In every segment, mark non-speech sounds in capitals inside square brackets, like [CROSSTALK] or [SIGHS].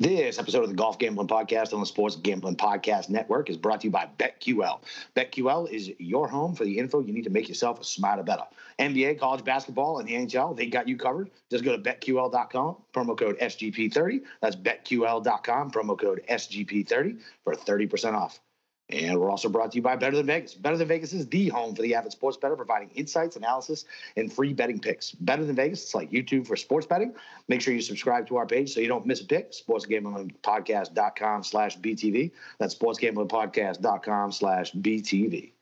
This episode of the Golf Gambling Podcast on the Sports Gambling Podcast Network is brought to you by BetQL. BetQL is your home for the info you need to make yourself a smarter, better. NBA, college basketball, and the NHL, they got you covered. Just go to betql.com, promo code SGP30. That's betql.com, promo code SGP30 for 30% off. And we're also brought to you by Better Than Vegas. Better Than Vegas is the home for the avid sports bettor, providing insights, analysis, and free betting picks. Better Than Vegas, it's like YouTube for sports betting. Make sure you subscribe to our page so you don't miss a pick. SportsGamblingPodcast.com slash BTV. That's SportsGamblingPodcast.com slash BTV.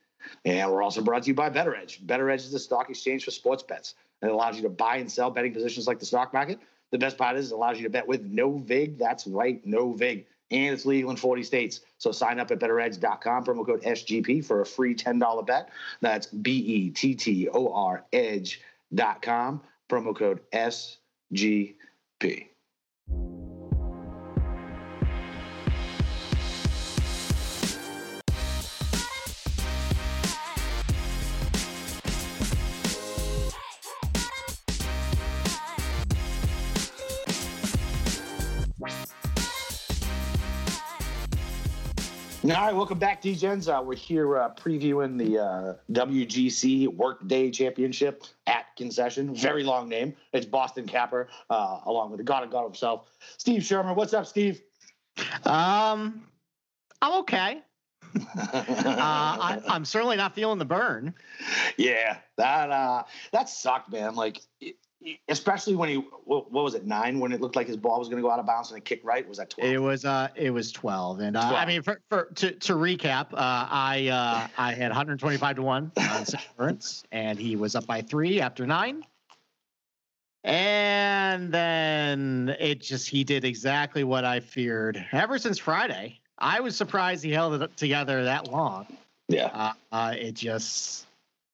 And we're also brought to you by Bettor Edge. Bettor Edge is the stock exchange for sports bets. And It allows you to buy and sell betting positions like the stock market. The best part is it allows you to bet with no VIG. That's right, no VIG and it's legal in 40 states. So sign up at bettoredge.com, promo code SGP for a free $10 bet. That's B E T T O R edge.com, promo code SGP. All right, welcome back, DGens. Uh, we're here uh, previewing the uh, WGC Workday Championship at Concession. Very long name. It's Boston Capper, uh, along with the God of God himself, Steve Schirmer. What's up, Steve? Um, I'm okay. [LAUGHS] uh, I, am certainly not feeling the burn. Yeah, that uh, that sucked, man. Like it, especially when he what, was it nine when it looked like his ball was going to go out of bounds and it kicked right? Was that 12 it was uh it was 12 and uh, 12. i mean for, for to, to recap uh i uh i had 125 to 1 on insurance and he was up by three after nine. And then it just he did exactly what i feared. Ever since friday i was surprised he held it together that long. Yeah. Uh, uh it just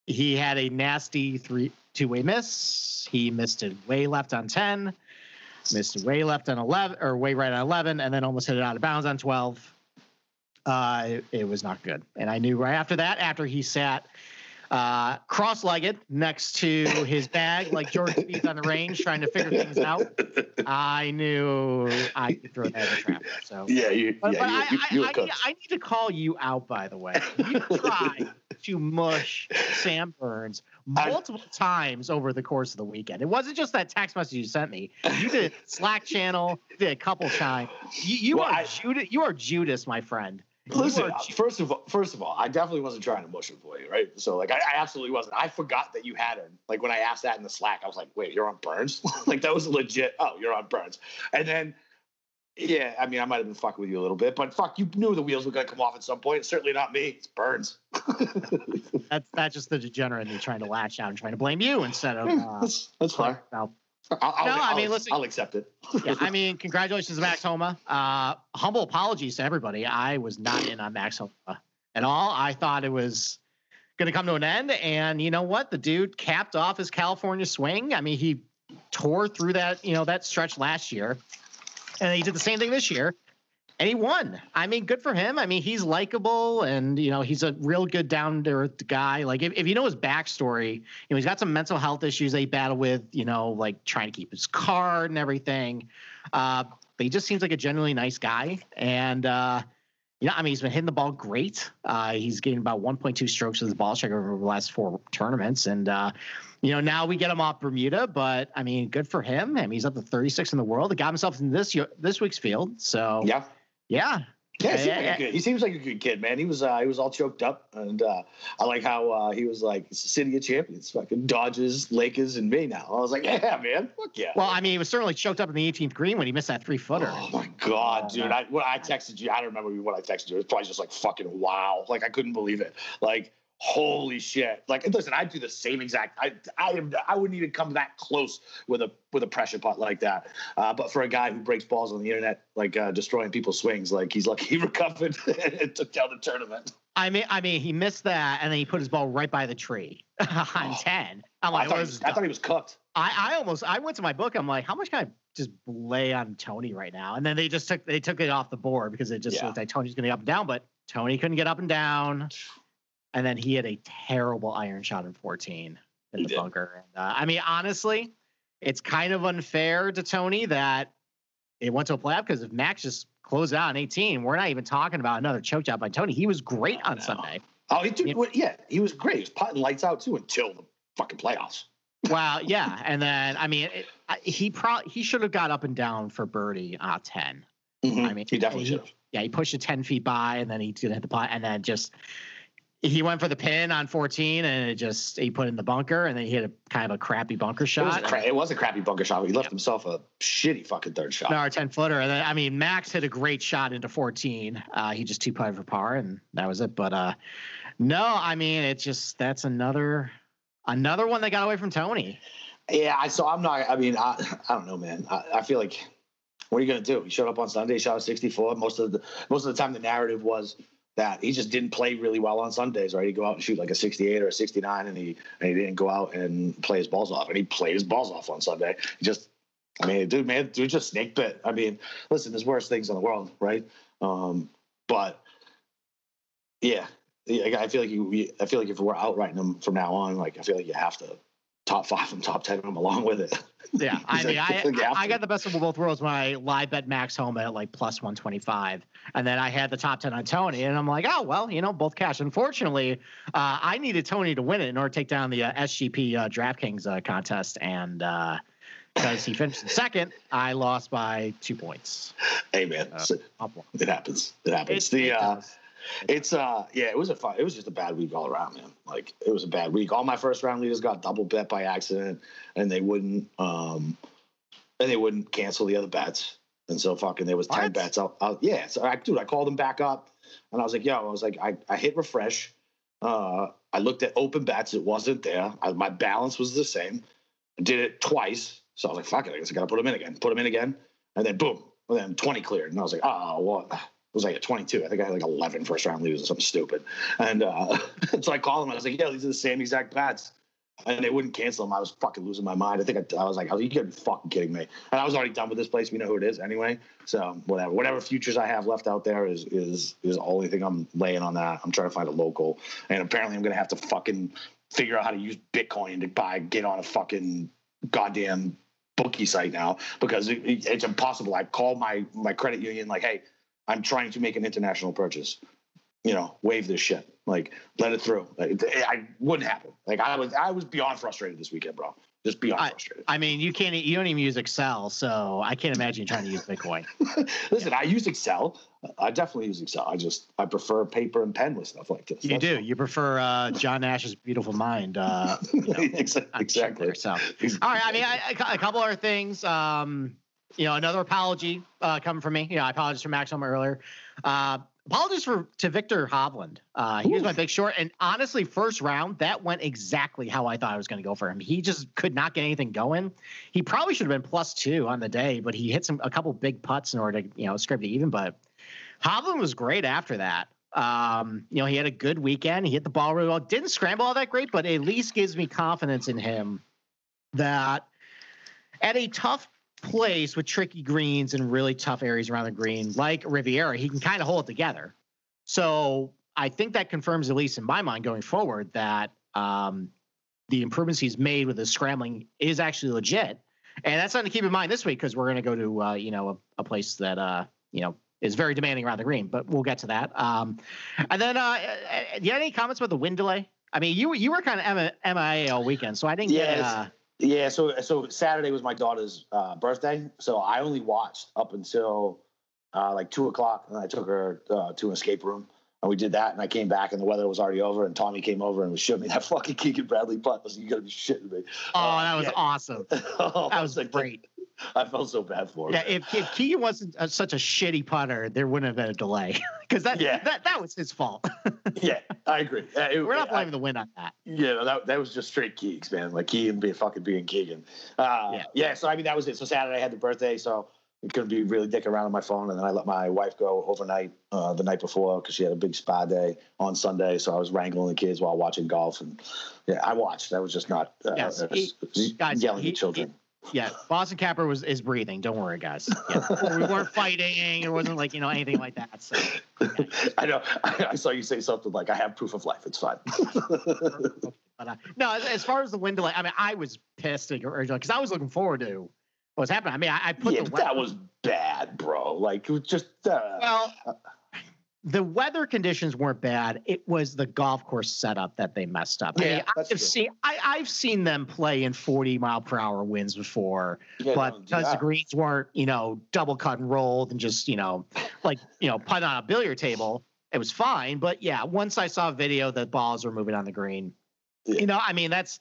he had a nasty three two way miss. He missed it way left on 10, missed it way left on 11, or way right on 11, and then almost hit it out of bounds on 12. Uh, it, it was not good. And I knew right after that, after he sat uh, cross-legged next to his bag, like Jordan Spieth on the range, trying to figure things out. I knew I could throw that in the trap. So yeah, you, but, yeah, but you, I, you I, I, I, need to call you out. By the way, you tried to mush Sam Burns multiple times over the course of the weekend. It wasn't just that text message you sent me. You did [LAUGHS] Slack channel, did a couple times. You, you well, are Judas. You are Judas, my friend. Listen, first of all, first of all, I definitely wasn't trying to mush him for you, right? So like, I, I, absolutely wasn't. I forgot that you had him. Like when I asked that in the Slack, I was like, "Wait, you're on Burns?" [LAUGHS] like that was legit. Oh, you're on Burns. And then, yeah, I mean, I might have been fucking with you a little bit, but fuck, you knew the wheels were gonna come off at some point. Certainly not me. It's Burns. [LAUGHS] that's that's just the degenerate me trying to lash out and trying to blame you instead of. Uh, that's that's fine. I'll, I'll, no, I'll, I mean, listen, I'll accept it. yeah, I [LAUGHS] mean, congratulations to Max Homa. Uh, humble apologies to everybody. I was not in on Max Homa at all. I thought it was going to come to an end, and you know what? The dude capped off his California swing. I mean, he tore through that you know that stretch last year, and he did the same thing this year and he won. I mean, good for him. I mean, he's likable and, you know, he's a real good down to earth guy. Like, if, if you know his backstory, you know, he's got some mental health issues that he battled with, you know, like trying to keep his card and everything. Uh, but he just seems like a genuinely nice guy. And, uh, you know, I mean, he's been hitting the ball great. Uh, he's getting about 1.2 strokes with the ball striker over the last four tournaments. And, uh, you know, now we get him off Bermuda, but I mean, good for him. I mean, he's up to 36 in the world. He got himself in this this week's field. So, yeah. Yeah. Yeah, he, like he, seems like a good kid, man. He was uh, he was all choked up, and uh, I like how uh, he was like, "It's the city of champions, fucking Dodgers, Lakers, and me." Now I was like, "Yeah, man, fuck yeah." Well, I mean, he was certainly choked up in the 18th green when he missed that three footer. Oh my god, dude! I I texted you, I don't remember what I texted you. It was probably just like fucking wow, like I couldn't believe it, like holy shit. Like listen i'd do the same exact i i, I wouldn't even come that close with a with a pressure putt like that. Uh, but for a guy who breaks balls on the internet like uh, destroying people's swings like he's lucky he [LAUGHS] recovered and took down the tournament. I mean i mean he missed that and then he put his ball right by the tree [LAUGHS] on oh. 10 i'm like I thought, was, I thought, he was cooked. I, I almost i went to my book i'm like how much can i just lay on tony right now? And then they just took they took it off the board because it just yeah. looked like tony's gonna get up and down but tony couldn't get up and down [SIGHS] [LAUGHS] and then he had a terrible iron shot in 14 in he the did. bunker. And, uh, I mean, honestly, it's kind of unfair to Tony that it went to a playoff because if Max just closed out in 18, we're not even talking about another choke job by Tony. He was great on Sunday. Oh, he did, yeah. yeah, he was great. He was putting lights out too until the fucking playoffs. Well, yeah, and then I mean, it, he probably he should have got up and down for birdie uh, 10. Mm-hmm. I mean, he definitely should have. Yeah, he pushed it 10 feet by, and then he did hit the pot, and then just he went for the pin on 14 and it just he put in the bunker and then he hit a kind of a crappy bunker shot. It was a, cra- it was a crappy bunker shot. He left himself a shitty fucking third shot. No, 10 footer. And then I mean Max hit a great shot into 14. Uh, he just two putted for par and that was it. But uh, no, I mean it's just that's another another one that got away from Tony. Yeah, I so I'm not. I mean, I, I don't know, man. I, I feel like what are you gonna do? He showed up on Sunday, shot a 64. Most of the most of the time, the narrative was that he just didn't play really well on Sundays, right? He'd go out and shoot like a 68 or a 69, and he and he didn't go out and play his balls off, and he played his balls off on Sunday. He just, I mean, dude, man, dude, just snake bit. I mean, listen, there's worse things in the world, right? Um, but yeah, I feel like you, I feel like if we're outrighting him from now on, like I feel like you have to top five and top ten them along with it. Yeah, [LAUGHS] I mean, I, I, got the best of both worlds when I live bet Max Homa at like plus one twenty five, and then I had the top ten on Tony, and I'm like, oh well, you know, both cash. Unfortunately, uh, I needed Tony to win it in order to take down the uh, SGP uh, DraftKings uh, contest, and because uh, he finished second, I lost by two points. Hey man, uh, it happens. It happens. It, the it it's uh yeah, it was a fun, it was just a bad week all around, man. Like it was a bad week. All my first round leaders got double bet by accident, and they wouldn't um and they wouldn't cancel the other bets. And so fucking there was what? ten bets. I'll, I'll, yeah, so I dude, I called them back up, and I was like, yo, I was like, I, I hit refresh. Uh, I looked at open bets, it wasn't there. I, my balance was the same. I did it twice, so I was like, fuck it, I guess I gotta put them in again. Put them in again, and then boom, and then twenty cleared, and I was like, oh, what? Was like at 22. I think I had like 11 first round leaders or something stupid. And uh, [LAUGHS] so I called him. I was like, yeah, these are the same exact bats. And they wouldn't cancel them. I was fucking losing my mind. I think I, I was like, was, you fucking kidding me. And I was already done with this place. We know who it is anyway. So whatever, whatever futures I have left out there is is is the only thing I'm laying on that. I'm trying to find a local, and apparently I'm gonna have to fucking figure out how to use Bitcoin to buy get on a fucking goddamn bookie site now because it, it, it's impossible. I called my my credit union like, hey, I'm trying to make an international purchase. You know, wave this shit. Like, let it through. Like, I wouldn't happen. Like, I was, I was beyond frustrated this weekend, bro. Just beyond I, frustrated. I mean, you can't, you don't even use Excel, so I can't imagine you trying to use Bitcoin. [LAUGHS] Listen, yeah. I use Excel. I definitely use Excel. I just, I prefer paper and pen with stuff like this. You That's do. Fun. You prefer uh, John Nash's Beautiful Mind. Uh, you know, [LAUGHS] exactly. So, all right. I mean, I, a couple other things. Um, you know, another apology uh, coming from me. You know, I apologize for Max earlier. Uh, apologies for to Viktor Hovland. Uh, he Oof. was my big short, and honestly, first round that went exactly how I thought I was going to go for him. He just could not get anything going. He probably should have been plus two on the day, but he hit some a couple big putts in order to you know scrape it even. But Hovland was great after that. Um, you know, he had a good weekend. He hit the ball really well. Didn't scramble all that great, but at least gives me confidence in him that at a tough place with tricky greens and really tough areas around the green, like Riviera, he can kind of hold it together. So I think that confirms, at least in my mind, going forward, that um, the improvements he's made with his scrambling is actually legit. And that's something to keep in mind this week because we're going to go to uh, you know a, a place that uh, you know is very demanding around the green. But we'll get to that. Um, and then, uh, uh do you have any comments about the wind delay? I mean, you you were kind of MIA all weekend, so I didn't yes. get. Yeah, so so Saturday was my daughter's uh, birthday, so I only watched up until uh, like two o'clock, and I took her uh, to an escape room, and we did that, and I came back, and the weather was already over, and Tommy came over and was showing me that [LAUGHS] fucking Keegan Bradley putt. I was like, you gotta be shitting me. Oh, uh, that was yeah. awesome. [LAUGHS] oh, that was like, great. [LAUGHS] I felt so bad for him. Yeah, if, if Keegan wasn't a, such a shitty putter, there wouldn't have been a delay [LAUGHS] because that, yeah. that that was his fault. [LAUGHS] yeah, I agree. Uh, it, We're not blaming I, the wind on that. Yeah, no, that that was just straight Keegs, man. Like Keegan being fucking being Keegan. Uh, yeah. yeah. So I mean, that was it. So Saturday I had the birthday, so I couldn't be really dicking around on my phone, and then I let my wife go overnight uh, the night before because she had a big spa day on Sunday. So I was wrangling the kids while watching golf, and yeah, I watched. I was just not uh, yes, he, guys, yelling he, at children. Yeah, Boston Capper was is breathing. Don't worry, guys. Yeah. [LAUGHS] we weren't fighting. It wasn't like you know anything like that. So okay. I know. I, I, saw you say something like, "I have proof of life. It's fine." [LAUGHS] but, uh, no, as, as, far as the wind delay, I mean, I was pissed and originally because I was looking forward to what's happening. I mean, I, I put yeah, that was bad, bro. Like it was just. Uh, well. The weather conditions weren't bad. It was the golf course setup that they messed up. I Yeah, mean, I've true. seen I, I've seen them play in 40 mile per hour winds before, yeah, but do because the greens weren't, you know, double cut and rolled and just, you know, like, you know, put on a billiard table, it was fine. But yeah, once I saw a video that balls were moving on the green, Yeah. you know, I mean, that's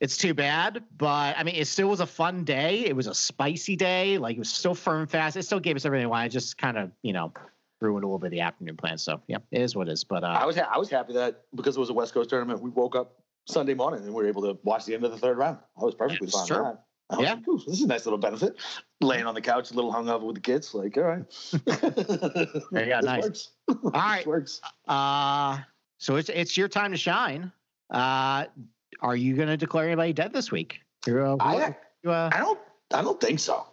it's too bad, but I mean, it still was a fun day. It was a spicy day. Like it was still firm and fast. It still gave us everything we wanted. Just kind of, you know, ruined a little bit of the afternoon plan. So yeah, it is what it is. But I uh, was ha- I was happy that because it was a West Coast tournament, we woke up Sunday morning and we were able to watch the end of the third round. I was perfectly fine with that. I Yeah. like, this is a nice little benefit. Laying on the couch, a little hungover with the kids. Like, all right. there you go. Nice. Works. [LAUGHS] All right, works. Uh, so it's it's your time to shine. Uh, are you going to declare anybody dead this week? Uh, I, you, uh, I don't I don't think so.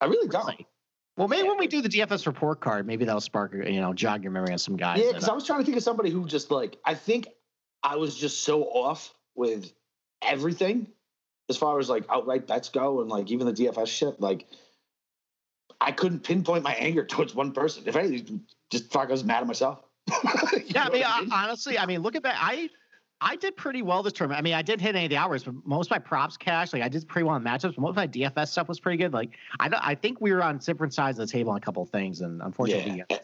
I really don't. Really? Well, maybe when we do the DFS report card, maybe that'll spark you know jog your memory on some guys. Yeah, because I was trying to think of somebody who just like I think I was just so off with everything as far as like outright bets go and like even the DFS shit. Like I couldn't pinpoint my anger [LAUGHS] towards one person. If anything, just fuck, I was mad at myself. [LAUGHS] Yeah, I mean, I, honestly, I mean, look at that. I I did pretty well this tournament. I mean, I didn't hit any of the hours, but most of my props cash, like I did pretty well in matchups. Most of my DFS stuff was pretty good. Like I I think we were on different sides of the table on a couple of things, and unfortunately, Yeah.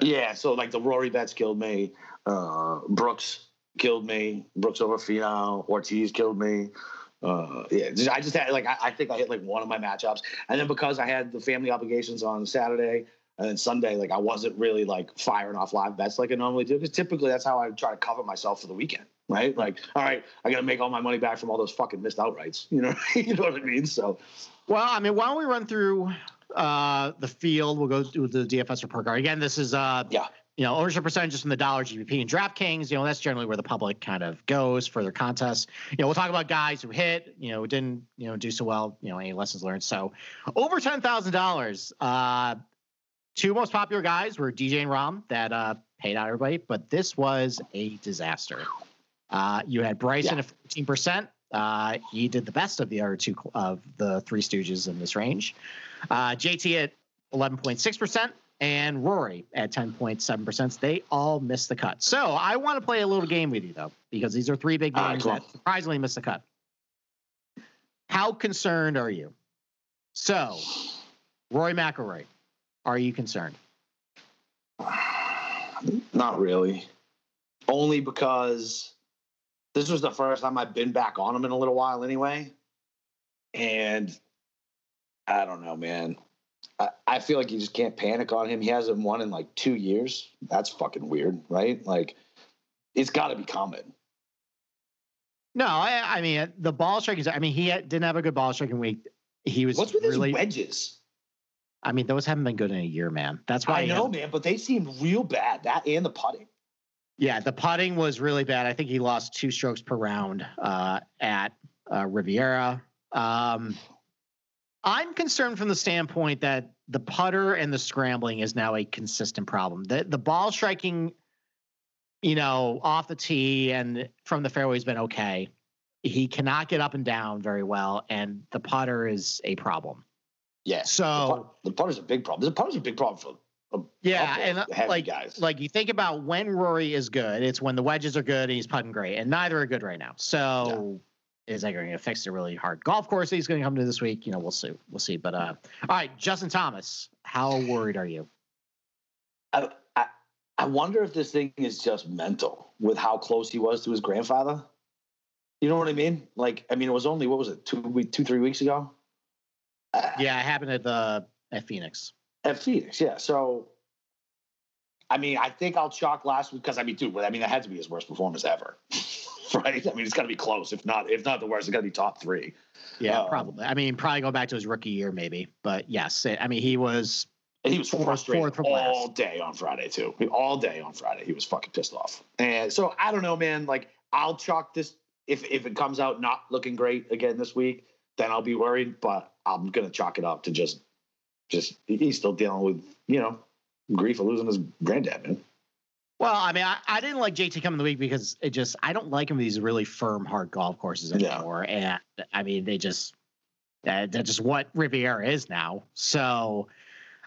Yeah, so like the Rory bets killed me. Uh, Brooks killed me. Brooks over Finau. Ortiz killed me. Uh, yeah, just, I just had like I, I think I hit like one of my matchups, and then because I had the family obligations on Saturday and then Sunday, like I wasn't really like firing off live bets like I normally do because typically that's how I try to cover myself for the weekend, right? Like, all right, I got to make all my money back from all those fucking missed outrights, [LAUGHS] you know, [LAUGHS] you know what I mean? So Well, I mean, why don't we run through uh, the field? We'll go through the DFS report card again. This is uh, Yeah. you know, ownership percentages from the dollar GPP and DraftKings. You know, that's generally where the public kind of goes for their contests. You know, we'll talk about guys who hit, you know, didn't, you know, do so well. You know, any lessons learned. So, over ten thousand dollars. Uh, two most popular guys were DJ and Rahm that uh, paid out everybody, but this was a disaster. Uh, you had Bryson Yeah. at fourteen percent. Uh, he did the best of the other two of the three Stooges in this range. Uh, JT at eleven point six percent and Rory at ten point seven percent. They all missed the cut. So I want to play a little game with you though, because these are three big right, names cool. that surprisingly missed the cut. How concerned are you? So, Rory McIlroy, are you concerned? Not really. Only because this was the first time I've been back on him in a little while anyway. And I don't know, man. I, I feel like you just can't panic on him. He hasn't won in like two years. That's fucking weird, right? Like, it's got to be coming. No, I, I mean the ball striking. I mean he had, didn't have a good ball striking week. He was What's with really. his wedges? I mean those haven't been good in a year, man. That's why I know, man, but they seemed real bad. That and the putting. Yeah, the putting was really bad. I think he lost two strokes per round uh, at uh, Riviera. Um, I'm concerned from the standpoint that the putter and the scrambling is now a consistent problem. The the ball striking, you know, off the tee and from the fairway has been okay. He cannot get up and down very well, and the putter is a problem. Yeah. So the, put, the putter's a big problem. The putter's a big problem for yeah, and uh, like guys. like you think about when Rory is good, it's when the wedges are good and he's putting great, and neither are good right now. So is that going to fix a really hard golf course he's going to come to this week? You know, we'll see. We'll see. But uh, all right, Justin Thomas, how worried are you? I, I, I wonder if this thing is just mental with how close he was to his grandfather. You know what I mean? Like, I mean, it was only what was it, two week, two three weeks ago? Uh, Yeah, it happened at the at Phoenix. At Phoenix. Yeah. So, I mean, I think I'll chalk last week because I mean, dude, I mean, that had to be his worst performance ever, [LAUGHS] right? I mean, it's got to be close, if not, if not the worst, it's got to be top three. Yeah, Um, probably. I mean, probably go back to his rookie year, maybe. But yes, it, I mean, he was. He was Fourth- frustrated fourth all last. day on Friday too. All day on Friday, he was fucking pissed off. And so I don't know, man. Like I'll chalk this if if it comes out not looking great again this week, then I'll be worried. But I'm gonna chalk it up to just just he's still dealing with you know grief of losing his granddad, man. Well, I mean, I, I didn't like JT coming the week because it just I don't like him with these really firm, hard golf courses Yeah. anymore. And I mean, they just Uh, that's just what Riviera is now. So,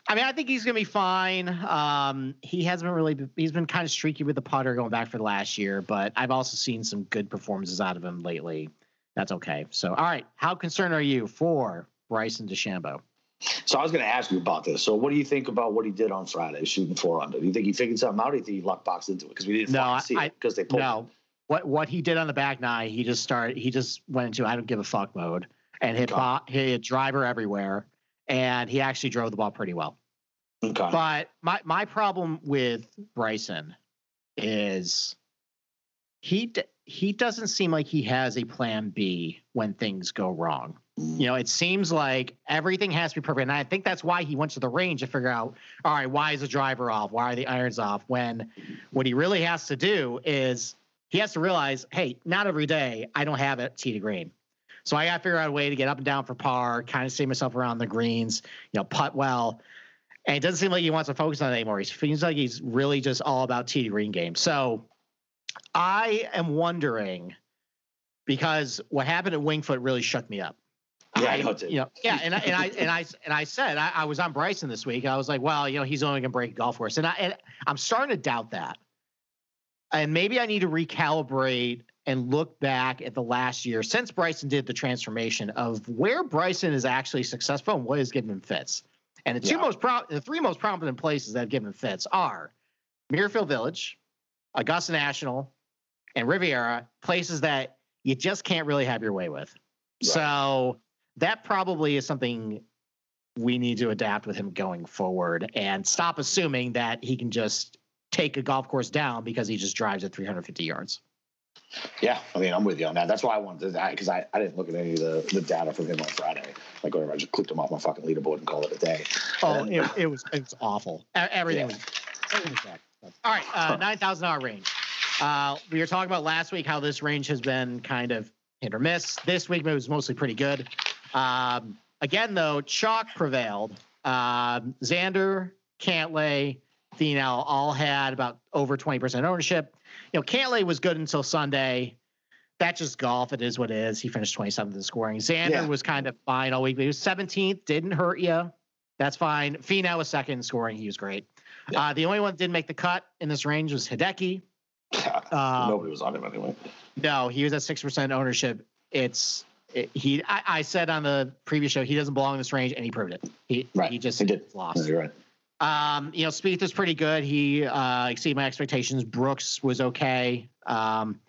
I mean, I think he's going to be fine. Um, he hasn't been really, he's been kind of streaky with the putter going back for the last year, but I've also seen some good performances out of him lately. That's okay. So, all right. How concerned are you for Bryson DeChambeau? So I was going to ask you about this. So what do you think about what he did on Friday, shooting four under? Do you think he figured something out? Or do you think he luck boxed into it because we didn't no, see I, it because they pulled no. It. What what he did on the back nine, he just started. He just went into I don't give a fuck mode and hit bo- hit driver everywhere, and he actually drove the ball pretty well. Okay. But my my problem with Bryson is he d- he doesn't seem like he has a plan B when things go wrong. You know, it seems like everything has to be perfect. And I think that's why he went to the range to figure out, all right, why is the driver off? Why are the irons off? When what he really has to do is he has to realize, hey, not every day I don't have it tee to green. So I got to figure out a way to get up and down for par, kind of stay myself around the greens, you know, putt well. And it doesn't seem like he wants to focus on it anymore. He seems like he's really just all about tee to green game. So I am wondering because what happened at Winged Foot really shook me up. Yeah, I, know it. You know, yeah, and I and I and I and I said I, I was on Bryson this week. I was like, well, you know, he's only going to break a golf course, and I and I'm starting to doubt that. And maybe I need to recalibrate and look back at the last year since Bryson did the transformation of where Bryson is actually successful and what has given him fits. And the two yeah. most pro- the three most prominent places that have given him fits are Muirfield Village, Augusta National, and Riviera, places that you just can't really have your way with. Right. So that probably is something we need to adapt with him going forward and stop assuming that he can just take a golf course down because he just drives at 350 yards. Yeah, I mean, I'm with you on that. That's why I wanted that because I, I didn't look at any of the, the data from him on Friday. Like, whatever, I just clicked him off my fucking leaderboard and called it a day. Oh, and, it, it, was it was awful. Everything yeah. was everything was bad. All right, uh, nine thousand dollar range. Uh, we were talking about last week how this range has been kind of hit or miss. This week it was mostly pretty good. Um, again, though, chalk prevailed. Um, Xander, Cantlay, Finau all had about over 20% ownership. You know, Cantlay was good until Sunday. That's just golf. It is what it is. He finished 27th in scoring. Xander yeah. was kind of fine all week. He was 17th, didn't hurt you. That's fine. Finau was second in scoring. He was great. Yeah. Uh, the only one that didn't make the cut in this range was Hideki. [LAUGHS] Um, Nobody was on him anyway. No, he was at 6% ownership. It's it, he I, I, said on the previous show he doesn't belong in this range, and he proved it. He right. he just he did. lost. No, you're right. Um, you know, Spieth is pretty good. He uh, exceeded my expectations. Brooks was okay. Um,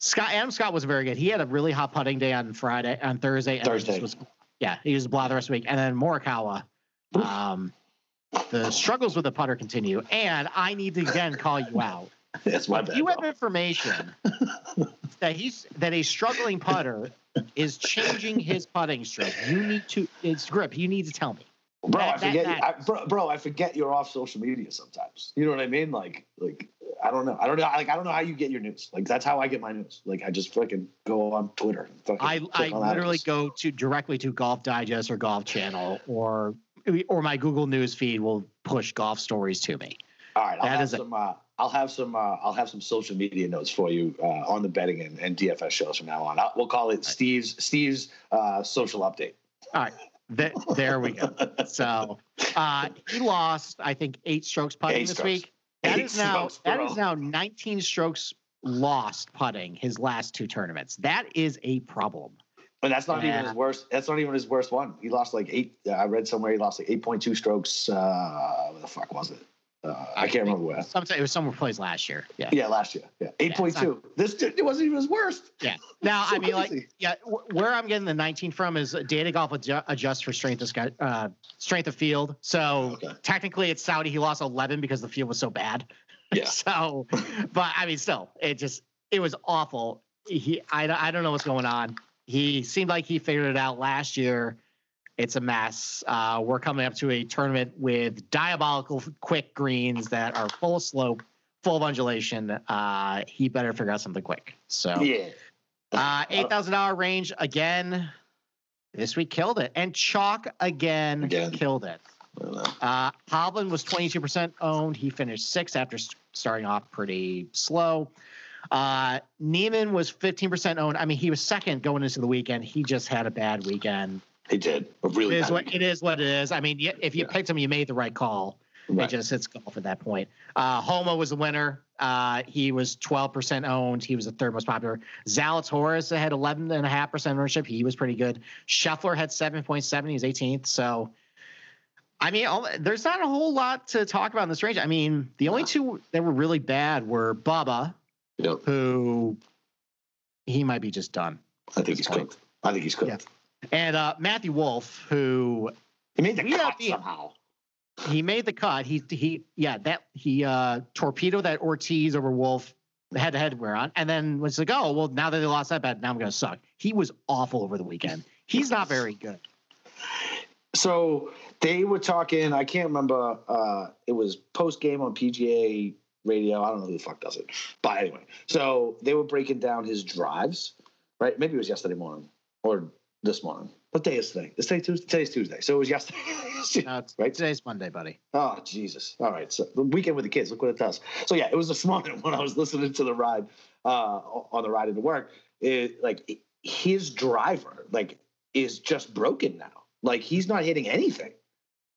Scott Adam Scott was very good. He had a really hot putting day on Friday, on Thursday. Thursday. Was, yeah, he was blah the rest of the week. And then Morikawa, um, the struggles with the putter continue. And I need to again call you out. [LAUGHS] That's my bad. You have information [LAUGHS] that he's that a struggling putter is changing his putting stroke. You need to its grip. You need to tell me. Bro, that, I forget. I, bro, bro, I forget you're off social media sometimes. You know what I mean? Like, like I don't know. I don't know. Like, I don't know how you get your news. Like, that's how I get my news. Like, I just fucking go on Twitter. I I literally go to directly to Golf Digest or Golf Channel or or my Google News feed will push golf stories to me. All right, I'll that have some. A, uh, I'll have some. Uh, I'll have some social media notes for you uh, on the betting and, and, DFS shows from now on. I'll, we'll call it Steve's Steve's uh, social update. All right. Th- there we go. So uh, he lost, I think, eight strokes putting eight this strokes. week. That eight is now that is now 19 strokes lost putting his last two tournaments. That is a problem. And that's not yeah. even his worst. That's not even his worst one. He lost like eight. I read somewhere he lost like 8.2 strokes. Uh, what the fuck was it? Uh, I can't remember where. Sometime, it was somewhere plays last year. Yeah. Yeah, last year. Yeah, eight point yeah, two. This it wasn't even his worst. Yeah. [LAUGHS] Now so I mean, crazy. like, yeah, where I'm getting the 19 from is data golf adjust, adjust for strength of uh, strength of field. So okay. technically, it's Saudi. He lost 11 because the field was so bad. Yeah. [LAUGHS] so, but I mean, still, it just it was awful. He, I, I don't know what's going on. He seemed like he figured it out last year it's a mess. Uh, we're coming up to a tournament with diabolical quick greens that are full of slope, full of undulation. Uh, he better figure out something quick. So yeah, uh, eight thousand dollar range again. This week killed it, and chalk again, again. killed it. Uh, Hovland was 22% owned. He finished sixth after starting off pretty slow. Uh, Niemann was 15% owned. I mean, he was second going into the weekend. He just had a bad weekend He did a really. It is what it is. What it is. I mean, if you Yeah. picked him, you made the right call. Right. It just hits golf at that point. Uh, Homa was the winner. Uh, he was 12% owned. He was the third most popular. Zalatoris had 11.5% ownership. He was pretty good. Scheffler had 7.7. He's 18th. So, I mean, all, there's not a whole lot to talk about in this range. I mean, the only two that were really bad were Bubba, Yep. who he might be just done, I think he's point. cooked. I think he's cooked. Yeah. And uh, Matthew Wolff, who He made the cut the- somehow. he made the cut. He he yeah that he uh torpedoed that Ortiz over Wolff head to head we're on, and then was like, oh well, now that they lost that bet, now I'm gonna suck. He was awful over the weekend. He's not very good. So they were talking. I can't remember. Uh, it was post game on PGA radio. I don't know who the fuck does it. But anyway, so they were breaking down his drives. Right? Maybe it was yesterday morning or this morning. What day is today? Is today Tuesday? Today's Tuesday. So it was yesterday. [LAUGHS] It's- Right. Today's Monday, buddy. Oh Jesus! All right, so the weekend with the kids. Look what it does. So yeah, it was this [LAUGHS] morning when I was listening to the ride uh, on the ride into work. It like his driver like is just broken now. Like he's not hitting anything.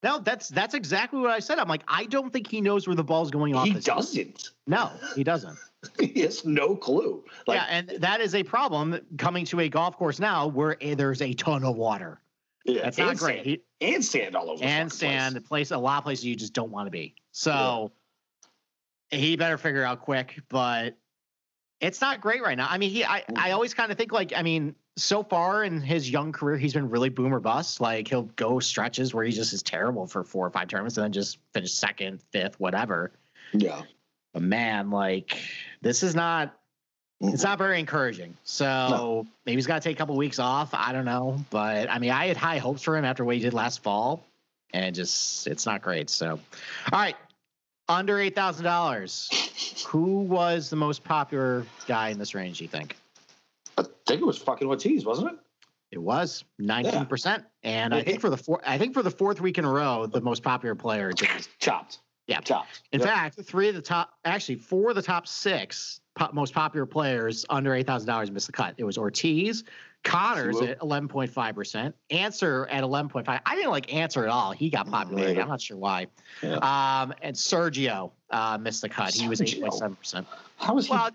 No, that's that's exactly what I said. I'm like, I don't think he knows where the ball's going off. He doesn't. No, he doesn't. [LAUGHS] he has no clue. Like yeah, and that is a problem coming to a golf course now where eh, there's a ton of water. yeah, That's not great. Sand, He, and sand all over. the and sand, place. place a lot of places you just don't want to be. So he better figure out quick, but it's not great right now. I mean, he I, I Mhm. always kind of think like, I mean, so far in his young career, he's been really boom or bust. Like he'll go stretches where he just is terrible for four or five tournaments and then just finish second, fifth, whatever. Yeah. But man, like this is not it's Mhm. not very encouraging. So maybe he's got to take a couple weeks off. I don't know, but I mean, I had high hopes for him after what he did last fall, and it just it's not great. So, all right, under eight thousand dollars. Who was the most popular guy in this range? You think I think it was fucking Ortiz, wasn't it? it was nineteen percent? And I think for the four, I think for the fourth week in a row, the most popular player this. Chopped. Yeah. Chopped. In Yep. fact, three of the top, actually four of the top six po- most popular players under eight thousand dollars missed the cut. It was Ortiz, Conners at eleven point five percent, Ancer at eleven point five. I didn't like Ancer at all. He got popular. I'm not sure why. Yeah. Um, and Sergio uh, missed the cut. He was eight Sergio. point seven percent. How was he? Well,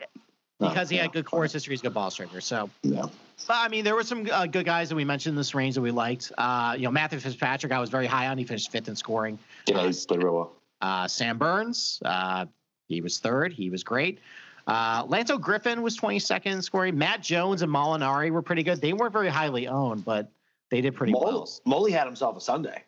Oh, because he yeah, had good course history, he's a good ball striker. So, Yeah. but I mean, there were some uh, good guys that we mentioned in this range that we liked. Uh, you know, Matthew Fitzpatrick, I was very high on. He finished fifth in scoring. Yeah, he played real well. Uh, Sam Burns, uh, he was third. He was great. Uh, Lanto Griffin was 22nd in scoring. Matt Jones and Molinari were pretty good. They weren't very highly owned, but they did pretty well. Mole, Moley had himself a Sunday.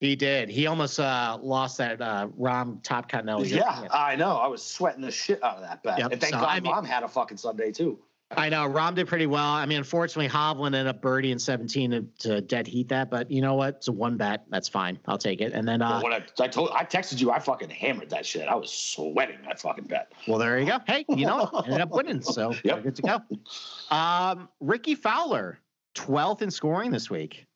He did. He almost uh, lost that uh, Rahm Top cut. Continental. Yeah, I know. I was sweating the shit out of that bet. Yep, And thank so, God I mean- mom had a fucking Sunday too. I know Rahm did pretty well. I mean, unfortunately, Hovland ended up birdie in 17 to, to dead heat that, but you know what? It's a one bet. That's fine. I'll take it. And then, uh, when I, I told, I texted you, I fucking hammered that shit. I was sweating that fucking bet. well, there you go. Hey, you know, what? ended up winning, so [LAUGHS] Yep. good to go. Um, Rickie Fowler, 12th in scoring this week.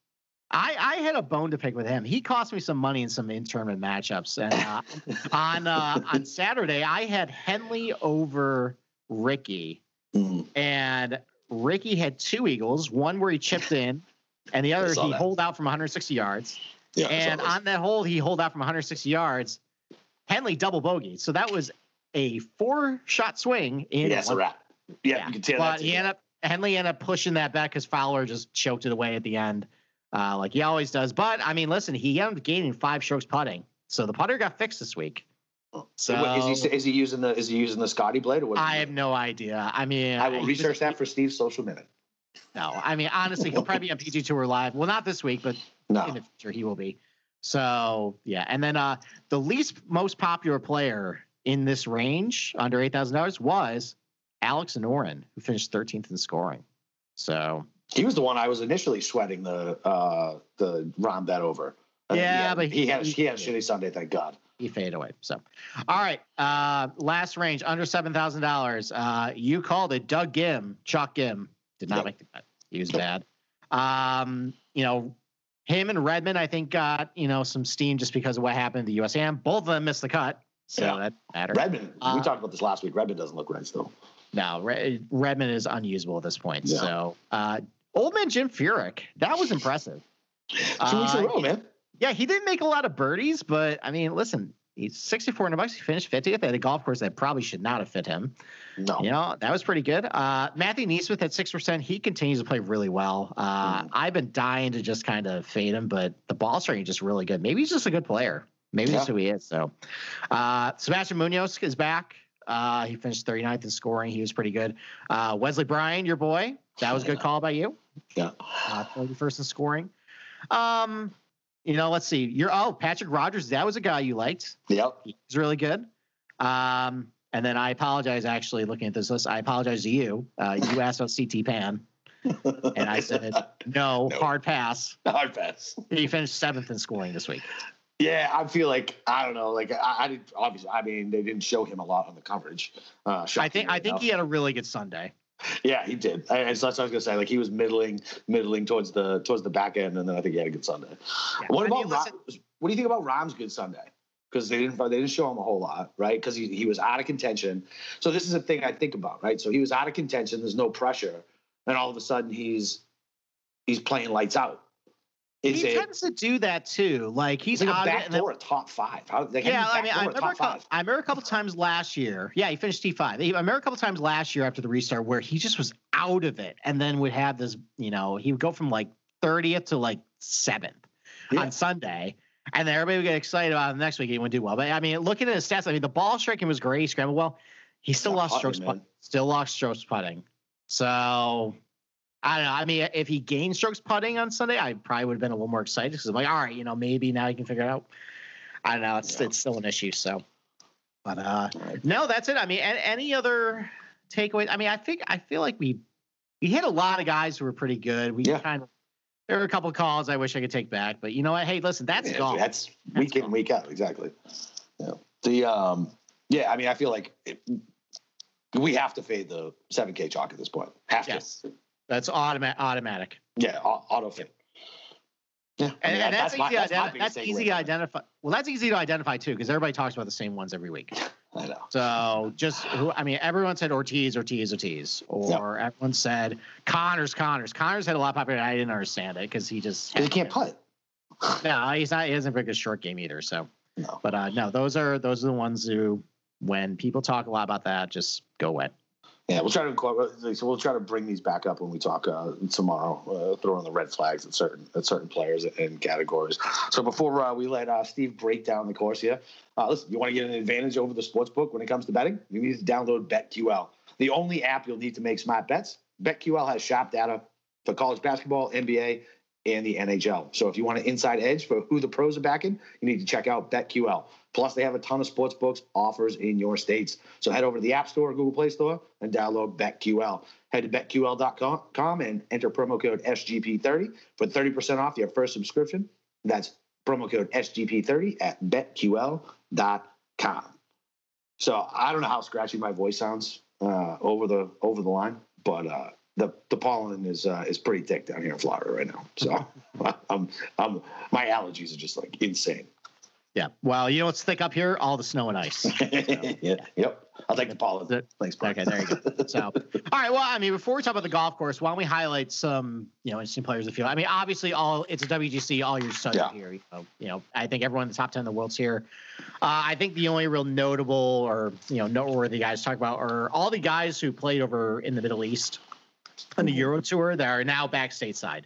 I, I had a bone to pick with him. He cost me some money in some in-tournament matchups. And uh, [LAUGHS] on uh, on Saturday, I had Henley over Rickie, Mm. and Rickie had two eagles. One where he chipped in, and the [LAUGHS] other he that. holed out from 160 yards. Yeah, and on that hole, he holed out from 160 yards. Henley double bogey, so that was a four-shot swing in. yeah, it's a wrap. Yeah, you can tell but that. he ended up Henley ended up pushing that back because Fowler just choked it away at the end, uh, like he always does. But I mean, listen, he ended up gaining five strokes putting, so the putter got fixed this week. So is he is he using the is he using the Scotty blade or what? I have no idea. I mean, I will he was- research that for Steve's social minute. No, I mean honestly, he'll probably be on PGA Tour live. Well, not this week, but in the future he will be. So yeah, and then uh, the least most popular player in this range under eight thousand dollars was Alex Noren, who finished thirteenth in scoring. So he was the one I was initially sweating the uh the Rahm bet over. And then Yeah, he but had, he had he- he had a shitty Sunday. Thank God. He faded away. So, all right, uh, last range under seven thousand dollars. Uh, you called it. Doug Ghim, Chuck Ghim, did not Yep. make the cut. He was bad. Um, you know, him and Redmond, I think, got you know some steam just because of what happened at the USAM. Both of them missed the cut, so Yeah. that mattered. Redmond, Uh, we talked about this last week. Redmond doesn't look right still. No, Re- Redmond is unusable at this point. Yeah. So, uh, old man Jim Furyk, that was impressive. Two weeks in a Uh, row, man. Yeah, he didn't make a lot of birdies, but I mean, listen, he's 6,400 bucks. He finished 50th at a golf course that probably should not have fit him. No. You know, that was pretty good. Uh, Matthew NeSmith at 6%. He continues to play really well. Uh, Mhm. I've been dying to just kind of fade him, but the ball striking is just really good. Maybe he's just a good player. Maybe that's who he is. So, uh, Sebastian Munoz is back. Uh, he finished 39th in scoring. He was pretty good. Uh, Wesley Bryan, your boy, that was a good call by you. Yeah. Uh, 31st in scoring. Um, you know, let's see. You're oh Patrick Rodgers. That was a guy you liked. Yep. He's really good. Um, and then I apologize. Actually, looking at this list, I apologize to you. Uh, you asked about CT Pan, [LAUGHS] and I said no, No. hard pass. hard pass. He finished seventh in scoring this week. Yeah, I feel like I don't know. Like I, I did obviously. I mean, they didn't show him a lot on the coverage. Uh, I think I think enough. he had a really good Sunday. Yeah, he did. I, and so that's what I was gonna say. Like he was middling, middling towards the towards the back end, and then I think he had a good Sunday. Yeah. What about Rahm- what do you think about Rahm's good Sunday? Because they didn't they didn't show him a whole lot, right? Because he, he was out of contention. So this is a thing I think about, right? So he was out of contention. There's no pressure, and all of a sudden he's he's playing lights out. Is he it tends to do that too. Like he's like a out of back then- a top five? How, like, yeah, I mean, I remember, a couple. I remember a couple times last year. Yeah, he finished T five. I remember a couple times last year after the restart where he just was out of it, and then would have this. You know, he would go from like thirtieth to like seventh Yeah. on Sunday, and then everybody would get excited about him the next week. He would do well, but I mean, looking at his stats, I mean, the ball striking was great. He scrambled well. He still lost putting, strokes. man. Put, still lost strokes putting. So. I don't know. I mean, if he gained strokes putting on Sunday, I probably would have been a little more excited because I'm like, all right, you know, maybe now you can figure it out. I don't know. It's Yeah. it's still an issue. So, but uh, no, that's it. I mean, any other takeaways? I mean, I think I feel like we we hit a lot of guys who were pretty good. We Yeah. kind of there were a couple calls I wish I could take back, but you know what? Hey, listen, that's Yeah, golf. That's That's week in week out, exactly. Yeah. The um, yeah. I mean, I feel like it, we have to fade the seven K chalk at this point. Have to. Yes, that's automatic. Automatic. Yeah, au- auto fade. Yeah, I And, mean, and that- that's, my- easy. that's to my ident- biggest that's easy to from it. identify. Well, that's easy to identify too, because everybody talks about the same ones every week. [LAUGHS] I know. So just who I mean, everyone said Ortiz, Ortiz, Ortiz, or everyone said Conners, Conners. Conners had a lot of popularity. I didn't understand it because he just He can't putt. No, he's not. He doesn't bring a short game either. So, No. but uh, no, those are those are the ones who, when people talk a lot about that, just go away. Yeah, we'll try to. So we'll try to bring these back up when we talk uh, tomorrow. Uh, the red flags at certain at certain players and categories. So before uh, we let uh, Steve break down the course here, uh, listen, you want to get an advantage over the sports book when it comes to betting? You need to download BetQL, the only app you'll need to make smart bets. BetQL has shop data for college basketball, NBA, and the NHL. So if you want an inside edge for who the pros are backing, you need to check out BetQL. Plus, they have a ton of sports books offers in your states. So head over to the App Store or Google Play Store and download BetQL. Head to betql.com and enter promo code SGP30 for 30% off your first subscription. That's promo code SGP30 at betql.com. So I don't know how scratchy my voice sounds uh, over the over the line, but uh, the the pollen is uh, is pretty thick down here in Florida right now. So I'm, [LAUGHS] I'm my allergies are just like insane. Yeah. Well, you know what's thick up here? All the snow and ice. [LAUGHS] yeah, yep. I'll take the pollen. Thanks, Brian. Okay, there you go. [LAUGHS] So, all right. Well, I mean, before we talk about the golf course, why don't we highlight some, you know, interesting players of the field? I mean, obviously, all it's a WGC, all your studies Yeah. here. You know, you know, I think everyone in the top ten in the world's here. Uh, I think the only real notable or you know noteworthy guys to talk about are all the guys who played over in the Middle East on the. Euro Tour that are now back stateside.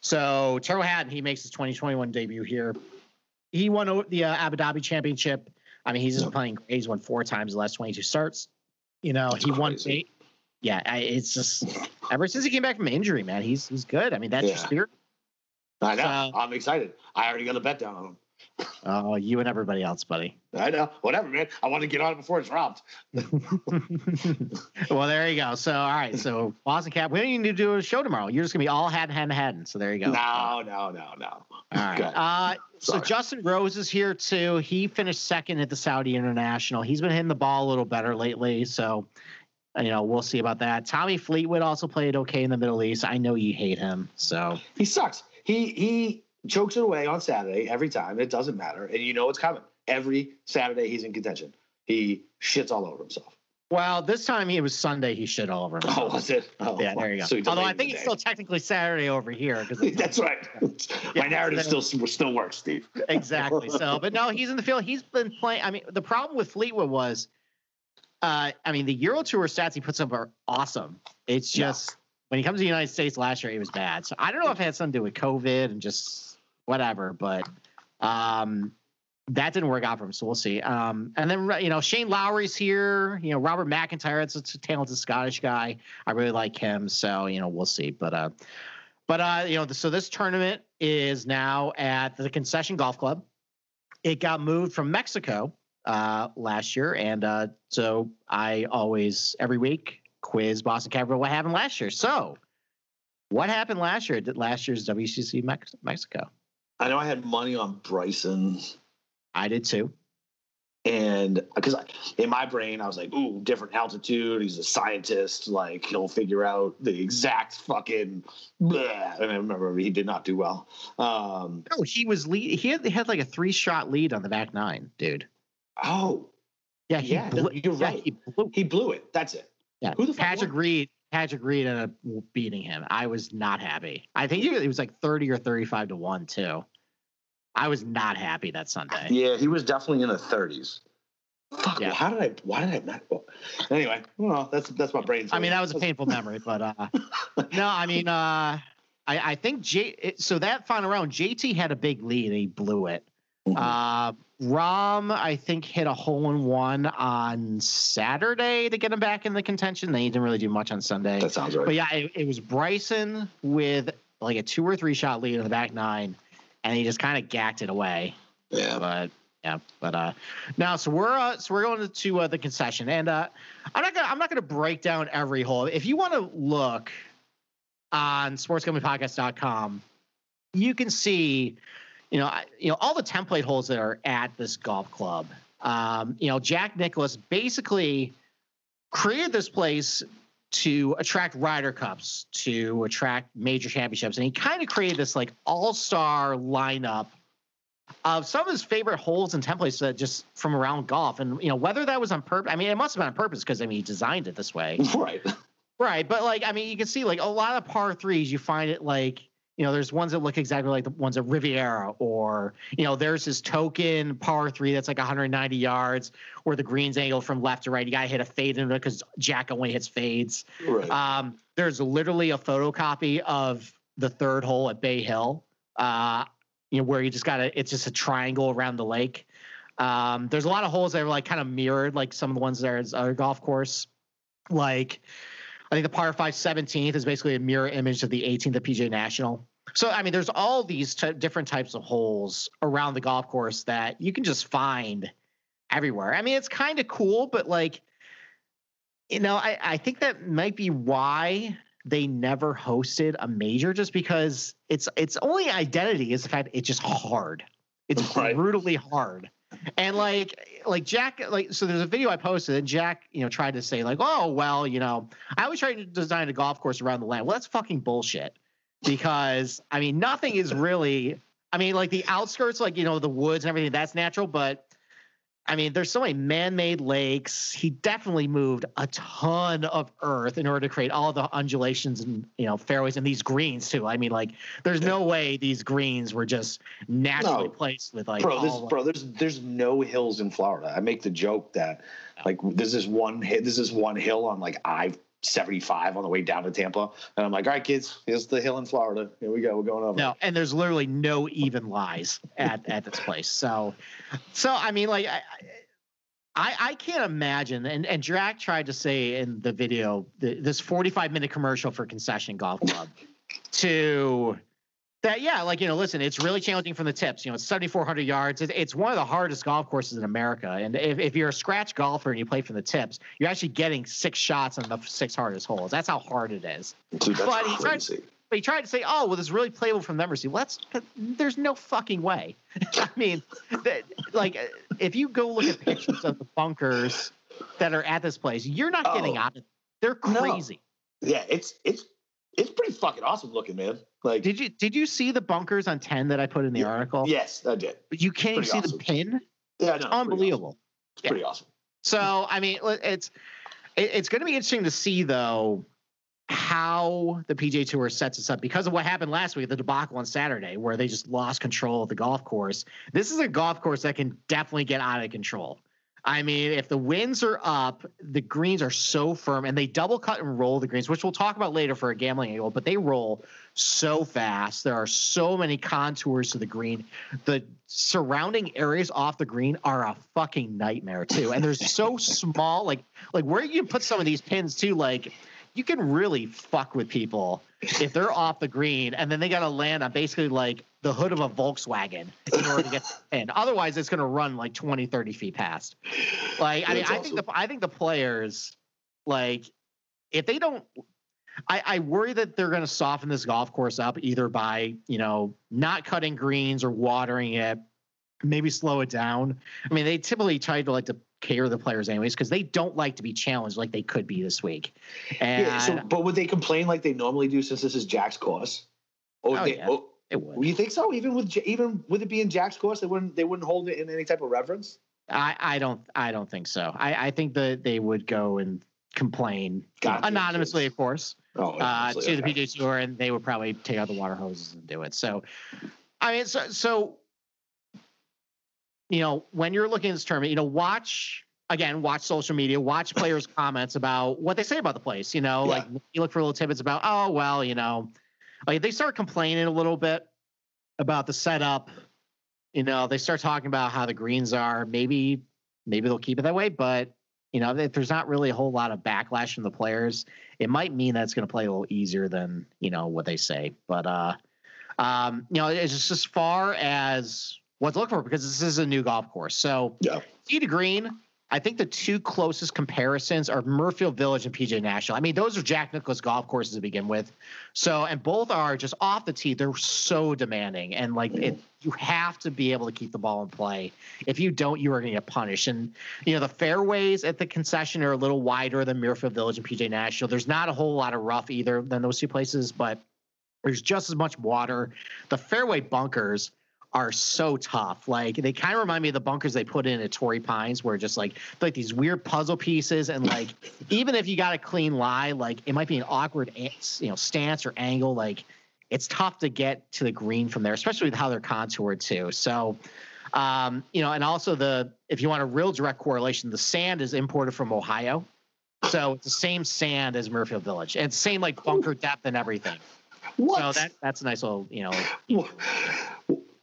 So Tyrrell Hatton, he makes his 2021 debut here. He won the uh, Abu Dhabi Championship. I mean, he's just playing. great. He's won four times the last 22 starts. You know, That's he won crazy. eight. Yeah, I, it's just [LAUGHS] ever since he came back from injury, man, he's he's good. I mean, that's your spirit. I know. So- I'm excited. I already got a bet down on him. Oh, you and everybody else, buddy. I know. Whatever, man. I want to get on it before it's dropped. [LAUGHS] well, there you go. So, all right. So, Boston Cap, we don't even need to do a show tomorrow. You're just gonna be all Hatton, Hatton, Hatton. So there you go. No, no, no, no. All right. Uh, so Justin Rose is here too. He finished second at the Saudi International. He's been hitting the ball a little better lately. So, you know, we'll see about that. Tommy Fleetwood also played okay in the Middle East. I know you hate him. So, He sucks. He he chokes it away on Saturday every time. It doesn't matter, and you know it's coming. Every Saturday he's in contention. He shits all over himself. Well, this time it was Sunday. He shit all over. Himself. Oh, was it? Oh, yeah, there you go. so Although I think it's still technically Saturday over here. [LAUGHS] That's right. Yeah, My narrative still still works, Steve. exactly. So, but no, he's in the field. He's been playing. I mean, the problem with Fleetwood was, uh, I mean, the Euro Tour stats he puts up are awesome. It's Yeah. just when he comes to the United States last year, he was bad. So I don't know if it had something to do with COVID and just whatever, but um, that didn't work out for him. So we'll see. Um, and then you know Shane Lowry's here. You know Robert McIntyre. It's a talented Scottish guy. I really like him. So you know we'll see. But uh, but uh, you know so this tournament is now at the Concession Golf Club. It got moved from Mexico uh, last year, and uh, so I always every week quiz Boston Capper what happened last year. So what happened last year at last year's WGC Mex- Mexico? I know I had money on Bryson, I did too. and because in my brain I was like, "Ooh, different altitude. He's a scientist. Like he'll figure out the exact fucking." Bleh. And I remember he did not do well. Um, No, he was lead. He had, he had like a three shot lead on the back nine, dude. oh, Yeah, he Yeah, blew, you're yeah, right. he blew. he blew it. That's it. Yeah, Who the fuck Patrick? Reed. Patrick Reed ended up beating him. I was not happy. I think he, he was like thirty or thirty-five to one too. I was not happy that Sunday. Yeah, he was definitely in the 30s. Fuck. Yeah. How did I? Why did I not? well, Anyway, well, that's that's my brain. I mean, that was a painful memory, but uh, [LAUGHS] no, I mean, uh, I I think J. So that final round, JT had a big lead and he blew it. Mhm. Uh, Rahm, I think, hit a hole in one on Saturday to get him back in the contention. They didn't really do much on Sunday. that sounds right. But yeah, it, it was Bryson with like a two or three shot lead in the back nine, and he just kind of gacked it away. yeah. But yeah, but uh, now so we're uh, so we're going to uh, the concession, and uh, I'm not gonna I'm not gonna break down every hole. If you want to look on sportsgamblingpodcast.com, you can see, you know, I- you know all the template holes that are at this golf club. Um, you know, Jack Nicklaus basically created this place to attract Ryder Cups, to attract major championships, and he kind of created this like all-star lineup of some of his favorite holes and templates that just from around golf. And you know, whether that was on purpose, I mean, it must have been on purpose because I mean, he designed it this way. [LAUGHS] Right. Right, but like I mean, you can see like a lot of par threes. You find it like you know, there's ones that look exactly like the ones at Riviera, or you know, there's this token par three that's like 190 yards, where the green's angle from left to right. You gotta hit a fade in it because Jack only hits fades. Right. Um, there's literally a photocopy of the third hole at Bay Hill. Uh, you know, where you just gotta it's just a triangle around the lake. Um, there's a lot of holes that are like kind of mirrored, like some of the ones there at other golf course. Like I think the par five 17th is basically a mirror image of the 18th at PGA National. So I mean, there's all these ty- different types of holes around the golf course that you can just find everywhere. I mean, it's kind of cool, but like, you know, I, I think that might be why they never hosted a major, just because it's its only identity is the fact it's just hard. It's [LAUGHS] Right. brutally hard. And like like Jack like so there's a video I posted and Jack, you know, tried to say like, oh well, you know, I always try to design a golf course around the land. Well, that's fucking bullshit. Because I mean nothing is really I mean, like the outskirts, like you know, the woods and everything, that's natural, but I mean, there's so many man-made lakes. He definitely moved a ton of earth in order to create all the undulations and you know fairways and these greens too. I mean, like, there's no way these greens were just naturally No. placed with like bro, this, bro, there's there's no hills in Florida. I make the joke that like there's this one this is one hill on like I 75 on the way down to Tampa, and I'm like, all right, kids, here's the hill in Florida. Here we go, we're going over. No, and there's literally no even lies at at this place. So, so I mean, like, I, I, I can't imagine. And and Jack tried to say in the video th- this 45 minute commercial for Concession Golf Club to that yeah, like you know, listen, it's really challenging from the tips. You know, it's 7,400 yards. It, it's one of the hardest golf courses in America. And if, if you're a scratch golfer and you play from the tips, you're actually getting six shots on the six hardest holes. That's how hard it is Dude, but he tried- but he tried to say, "Oh, well, it's really playable from the mercy." Well, that's there's no fucking way. [LAUGHS] I mean, that, like if you go look at pictures of the bunkers that are at this place, you're not getting Oh. out of. They're No. crazy. Yeah, it's it's it's pretty fucking awesome looking, man. Like, Did you did you see the bunkers on ten that I put in the Yeah. article? yes, I did. But you can't even Pretty see awesome. the pin. Yeah, no, It's it's pretty unbelievable. awesome. It's pretty awesome. So I mean, it's it, it's going to be interesting to see though how the PGA Tour sets us up because of what happened last week, the debacle on Saturday, where they just lost control of the golf course. This is a golf course that can definitely get out of control. I mean, if the winds are up, the greens are so firm and they double cut and roll the greens, which we'll talk about later for a gambling angle, but they roll so fast. There are so many contours to the green. The surrounding areas off the green are a fucking nightmare too. And they're so [LAUGHS] small, like like where you put some of these pins too, like you can really fuck with people if they're off the green and then they got to land on basically like the hood of a Volkswagen in order to get [LAUGHS] in. Otherwise, it's going to run like 20, 30 feet past. Like, I mean, awesome. I think the I think the players, like, if they don't, I, I worry that they're going to soften this golf course up either by you know not cutting greens or watering it, maybe slow it down. I mean, they typically try to like to care the players anyways because they don't like to be challenged like they could be this week. And, yeah, so, but would they complain like they normally do since this is Jack's course? Or oh, they, yeah, oh, it would. You think so? Even with even with it being Jack's course, they wouldn't they wouldn't hold it in any type of reverence. I, I don't I don't think so. I, I think that they would go and complain gotcha. anonymously, of course, oh, uh, to okay. the PGA Tour, and they would probably take out the water hoses and do it. So, I mean, so so you know, when you're looking at this tournament, you know, watch again, watch social media, watch players' comments about what they say about the place. You know, yeah. like you look for little tidbits about, oh well, you know, like they start complaining a little bit about the setup. You know, they start talking about how the greens are. Maybe, maybe they'll keep it that way, but you know, if there's not really a whole lot of backlash from the players, it might mean that it's going to play a little easier than you know what they say. But uh, um, you know, it's just as far as what to look for because this is a new golf course. So, yeah. tee to green, I think the two closest comparisons are Muirfield Village and PGA National. I mean, those are Jack Nicklaus golf courses to begin with. So, and both are just off the tee. They're so demanding, and like it, you have to be able to keep the ball in play. If you don't, you are going to get punished. And you know, the fairways at the concession are a little wider than Muirfield Village and PGA National. There's not a whole lot of rough either than those two places, but there's just as much water. The fairway bunkers are so tough. Like they kind of remind me of the bunkers they put in at Torrey Pines, where just like like these weird puzzle pieces, and like even if you got a clean lie, like it might be an awkward you know stance or angle. Like it's tough to get to the green from there, especially with how they're contoured too. So. Um, you know, and also the if you want a real direct correlation, the sand is imported from Ohio, so it's the same sand as Muirfield Village, and same like bunker depth and everything. What? So that that's a nice little, you know.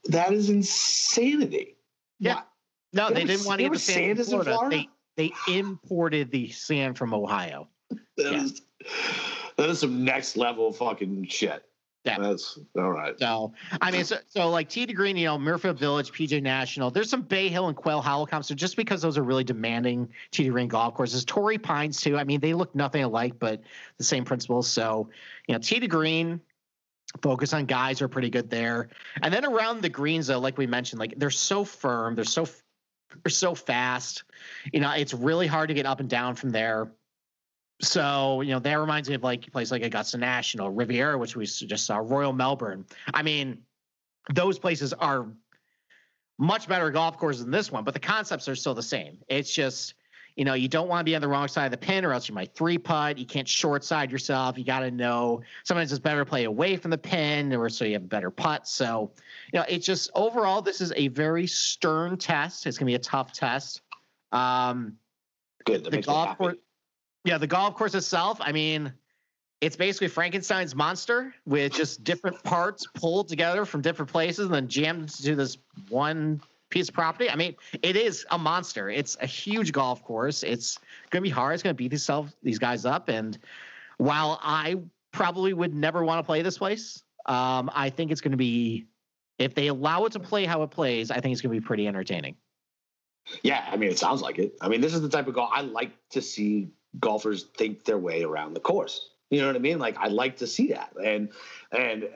That is insanity. Yeah. What? No, there they didn't want to get the sand, in Florida. Florida. They they imported the sand from Ohio. [SIGHS] that, yeah. is, that is some next level fucking shit. Yeah. That's all right. So, I mean, so, so like Tee to Green, you know, Muirfield Village, PGA National, there's some Bay Hill and Quail Hollow comps. So just because those are really demanding Tee to Green golf courses, Torrey Pines too. I mean, they look nothing alike, but the same principles. So, you know, Tee to Green, focus on guys are pretty good there. And then around the greens, though, like we mentioned, like they're so firm, they're so they're so fast. You know, it's really hard to get up and down from there. So, you know, that reminds me of like a place like Augusta National, Riviera, which we just saw, Royal Melbourne. I mean, those places are much better golf courses than this one, but the concepts are still the same. It's just you know, you don't want to be on the wrong side of the pin or else you might three putt. You can't short side yourself. You got to know sometimes it's better to play away from the pin or so you have a better putt. So, you know, it's just overall, this is a very stern test. It's going to be a tough test. Um, Good. The golf course, yeah, the golf course itself, I mean, it's basically Frankenstein's monster with just different parts pulled together from different places and then jammed into this one piece of property. I mean, it is a monster. It's a huge golf course. It's going to be hard. It's going to beat these these guys up. And while I probably would never want to play this place, um, I think it's going to be if they allow it to play how it plays. I think it's going to be pretty entertaining. Yeah, I mean, it sounds like it. I mean, this is the type of golf I like to see golfers think their way around the course. You know what I mean? Like I like to see that, and and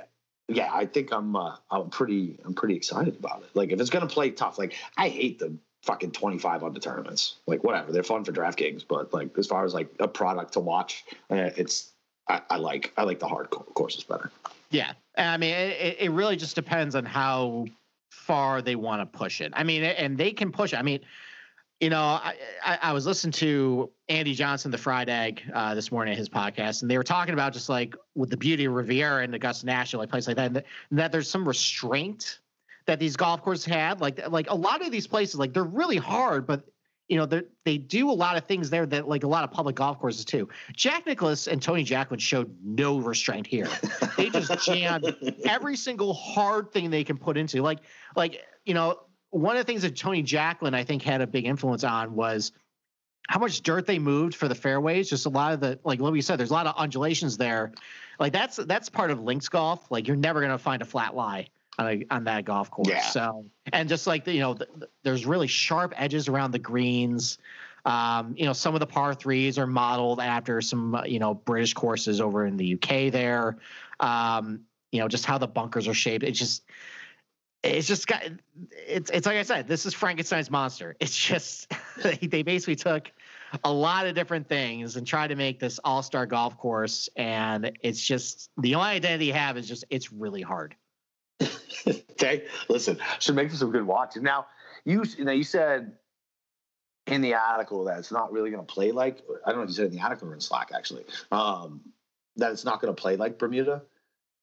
yeah, I think I'm uh, I'm pretty I'm pretty excited about it. Like if it's gonna play tough, like I hate the fucking 25 under tournaments. Like whatever, they're fun for DraftKings, but like as far as like a product to watch, uh, it's I, I, like I like the hard courses better. Yeah, I mean it, it really just depends on how far they want to push it. I mean, and they can push it. I mean, you know, I, I, I, was listening to Andy Johnson, the Fried Egg, uh, this morning at his podcast, and they were talking about just like with the beauty of Riviera and Augusta National, like places like that, and that, and that there's some restraint that these golf courses had. Like, like a lot of these places, like they're really hard, but you know, they they do a lot of things there that like a lot of public golf courses too. Jack Nicklaus and Tony Jacklin showed no restraint here. they just jammed [LAUGHS] every single hard thing they can put into. Like, like you know, one of the things that Tony Jacklin I think had a big influence on was how much dirt they moved for the fairways. Just a lot of the like what we said, there's a lot of undulations there. Like that's that's part of links golf. Like you're never gonna find a flat lie on a, on that golf course. Yeah. So and just like the, you know, the, the, there's really sharp edges around the greens. Um, you know, some of the par threes are modeled after some you know British courses over in the UK. There, um, you know, just how the bunkers are shaped. It's just it's just got it's it's like I said, this is Frankenstein's monster. It's just [LAUGHS] they, basically took a lot of different things and tried to make this all-star golf course and it's just the only identity you have is just it's really hard. [LAUGHS] okay. Listen, should make for some good watching. Now, you now you said in the article that it's not really going to play like I don't know if you said in the article or in Slack actually um, that it's not going to play like Bermuda.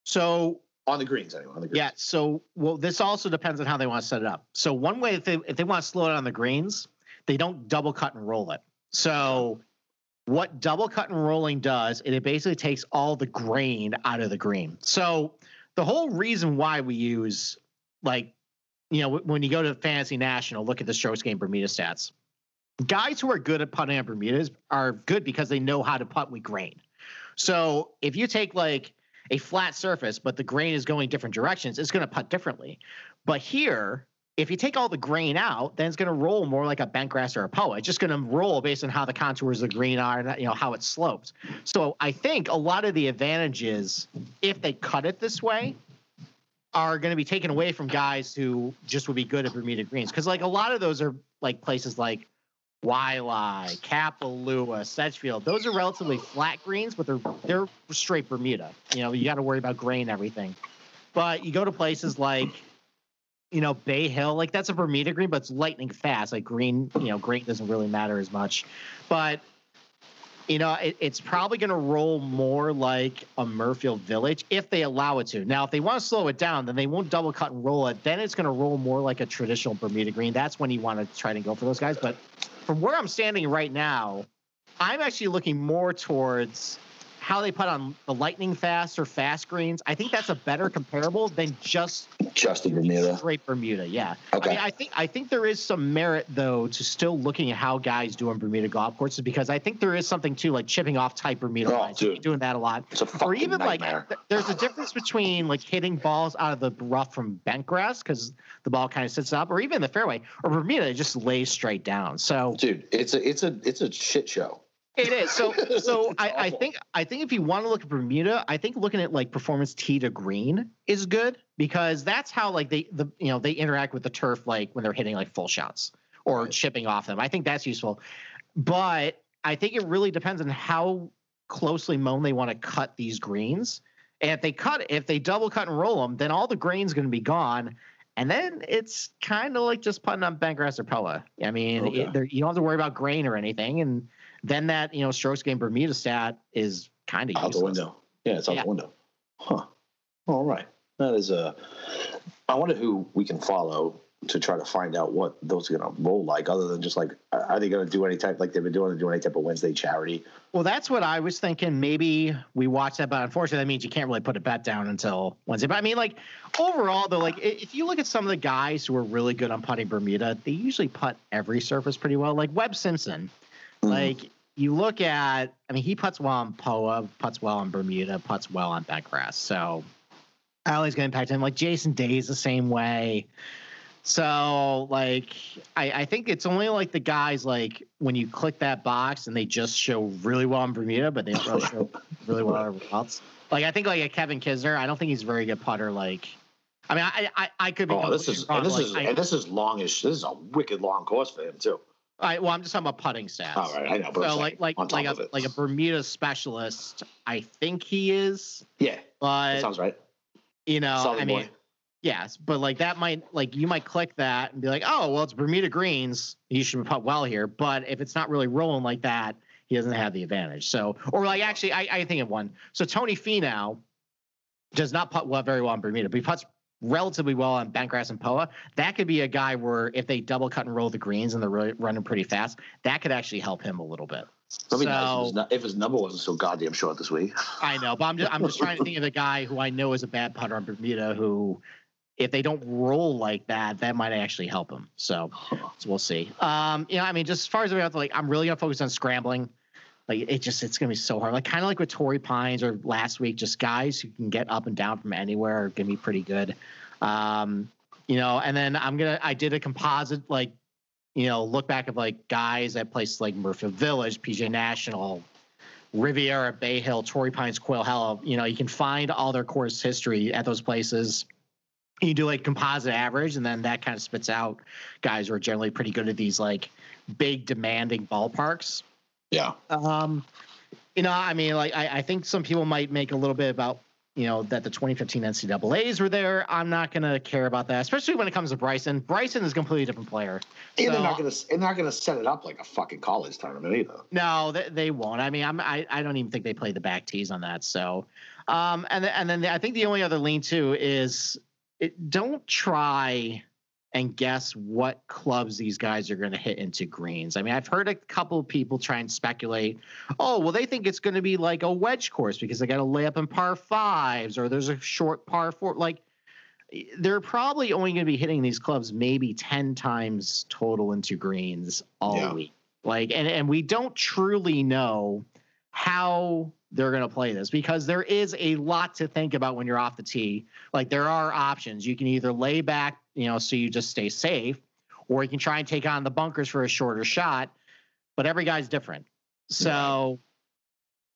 So on the greens anyway. On the greens. Yeah. So well, this also depends on how they want to set it up. So one way, if they if they want to slow it on the greens, they don't double cut and roll it. So what double cut and rolling does, it basically takes all the grain out of the green. So the whole reason why we use like you know when you go to fantasy national look at the strokes gained bermuda stats guys who are good at putting on bermudas are good because they know how to putt with grain so if you take like a flat surface, but the grain is going different directions, it's going to putt differently. But here, if you take all the grain out, then it's going to roll more like a bentgrass or a poa. It's just going to roll based on how the contours of the green are, and you know how it slopes. So I think a lot of the advantages, if they cut it this way, are going to be taken away from guys who just would be good at Bermuda greens. Because like a lot of those are like places like Waialae, Kapalua, Sedgefield. Those are relatively flat greens, but they're they're straight Bermuda. You know, you got to worry about grain everything. But you go to places like, you know, Bay Hill, like that's a Bermuda green, but it's lightning fast. Like green, you know, green doesn't really matter as much. But you know, it, it's probably going to roll more like a Muirfield Village if they allow it to. Now, if they want to slow it down, then they won't double cut and roll it. Then it's going to roll more like a traditional Bermuda green. That's when you want to try to go for those guys. But from where I'm standing right now, I'm actually looking more towards how they put on the lightning fast or fast greens. I think that's a better comparable than just just in Bermuda. Straight Bermuda, yeah. Okay. I, mean, I think I think there is some merit though to still looking at how guys do on Bermuda golf courses because I think there is something too like chipping off type Bermuda oh, lines. Dude. Doing that a lot. It's or even nightmare. like there's a difference between like hitting balls out of the rough from bent grass because the ball kind of sits up, or even the fairway, or Bermuda it just lays straight down. So dude, it's a it's a it's a shit show. It is. So [LAUGHS] so I, I think I think if you want to look at Bermuda, I think looking at like performance tee to green is good because that's how like they the you know they interact with the turf like when they're hitting like full shots or chipping off them. I think that's useful. But I think it really depends on how closely mown they want to cut these greens. And if they cut if they double cut and roll them, then all the grain's going to be gone. And then it's kind of like just putting on bentgrass or Poa. I mean, okay. it, you don't have to worry about grain or anything. And then that you know strokes gained Bermuda stat is kind of out useless. the window. Yeah, it's out yeah. the window. Huh. All right. That is a. I wonder who we can follow to try to find out what those are going to roll like, other than just like, are they going to do any type like they've been doing, do any type of Wednesday charity? Well, that's what I was thinking. Maybe we watch that, but unfortunately, that means you can't really put a bet down until Wednesday. But I mean, like overall, though, like if you look at some of the guys who are really good on putting Bermuda, they usually putt every surface pretty well. Like Webb Simpson, mm-hmm. like you look at, I mean, he puts well on Poa, puts well on Bermuda, puts well on Bentgrass. So I always get impact him. Like Jason Day is the same way. So like I, I think it's only like the guys like when you click that box and they just show really well in Bermuda, but they don't really show [LAUGHS] really well everywhere else. Like I think like a Kevin Kisner, I don't think he's a very good putter. Like I mean I I, I could be. Oh, this is wrong, and this like, is I, and this is longish. This is a wicked long course for him too. All right. Well, I'm just talking about putting stats. All right, I know. so like like like a like a Bermuda specialist, I think he is. Yeah. But sounds right. You know, Solid I mean, boy. Yes, but like that might like you might click that and be like, oh well, it's Bermuda Greens. He should putt well here. But if it's not really rolling like that, he doesn't have the advantage. So, or like actually, I, I think of one. So Tony Finau does not putt well very well on Bermuda, but he putts relatively well on Bentgrass and Poa. That could be a guy where if they double cut and roll the greens and they're really running pretty fast, that could actually help him a little bit. That'd be nice if his, if his number wasn't so goddamn short this week. [LAUGHS] I know, but I'm just I'm just trying to think of the guy who I know is a bad putter on Bermuda who if they don't roll like that, that might actually help him. So, so we'll see. Um, you know, I mean, just as far as we have to like, I'm really gonna focus on scrambling. Like it just it's gonna be so hard. Like kind of like with Torrey Pines or last week, just guys who can get up and down from anywhere are gonna be pretty good. Um, you know, and then I'm gonna I did a composite like, you know, look back at like guys at places like Muirfield Village, PGA National, Riviera, Bay Hill, Torrey Pines, Quail Hollow. You know, you can find all their course history at those places you do like composite average, and then that kind of spits out guys who are generally pretty good at these like big demanding ballparks. Yeah. Um, you know, I mean, like I, I think some people might make a little bit about you know that the 2015 NCAA's were there. I'm not gonna care about that, especially when it comes to Bryson. Bryson is a completely different player. And so, they're not gonna they're not gonna set it up like a fucking college tournament either. No, they, they won't. I mean, I'm I, I don't even think they play the back tees on that. So, um, and and then I think the only other lean too is it, don't try and guess what clubs these guys are going to hit into greens. I mean, I've heard a couple of people try and speculate. Oh, well, they think it's going to be like a wedge course because they got to lay up in par fives or there's a short par four. Like, eh, they're probably only going to be hitting these clubs maybe 10 times total into greens all yeah. week. Like, and, and we don't truly know how they're going to play this because there is a lot to think about when you're off the tee. Like there are options. You can either lay back, you know, so you just stay safe, or you can try and take on the bunkers for a shorter shot. But every guy's different. So,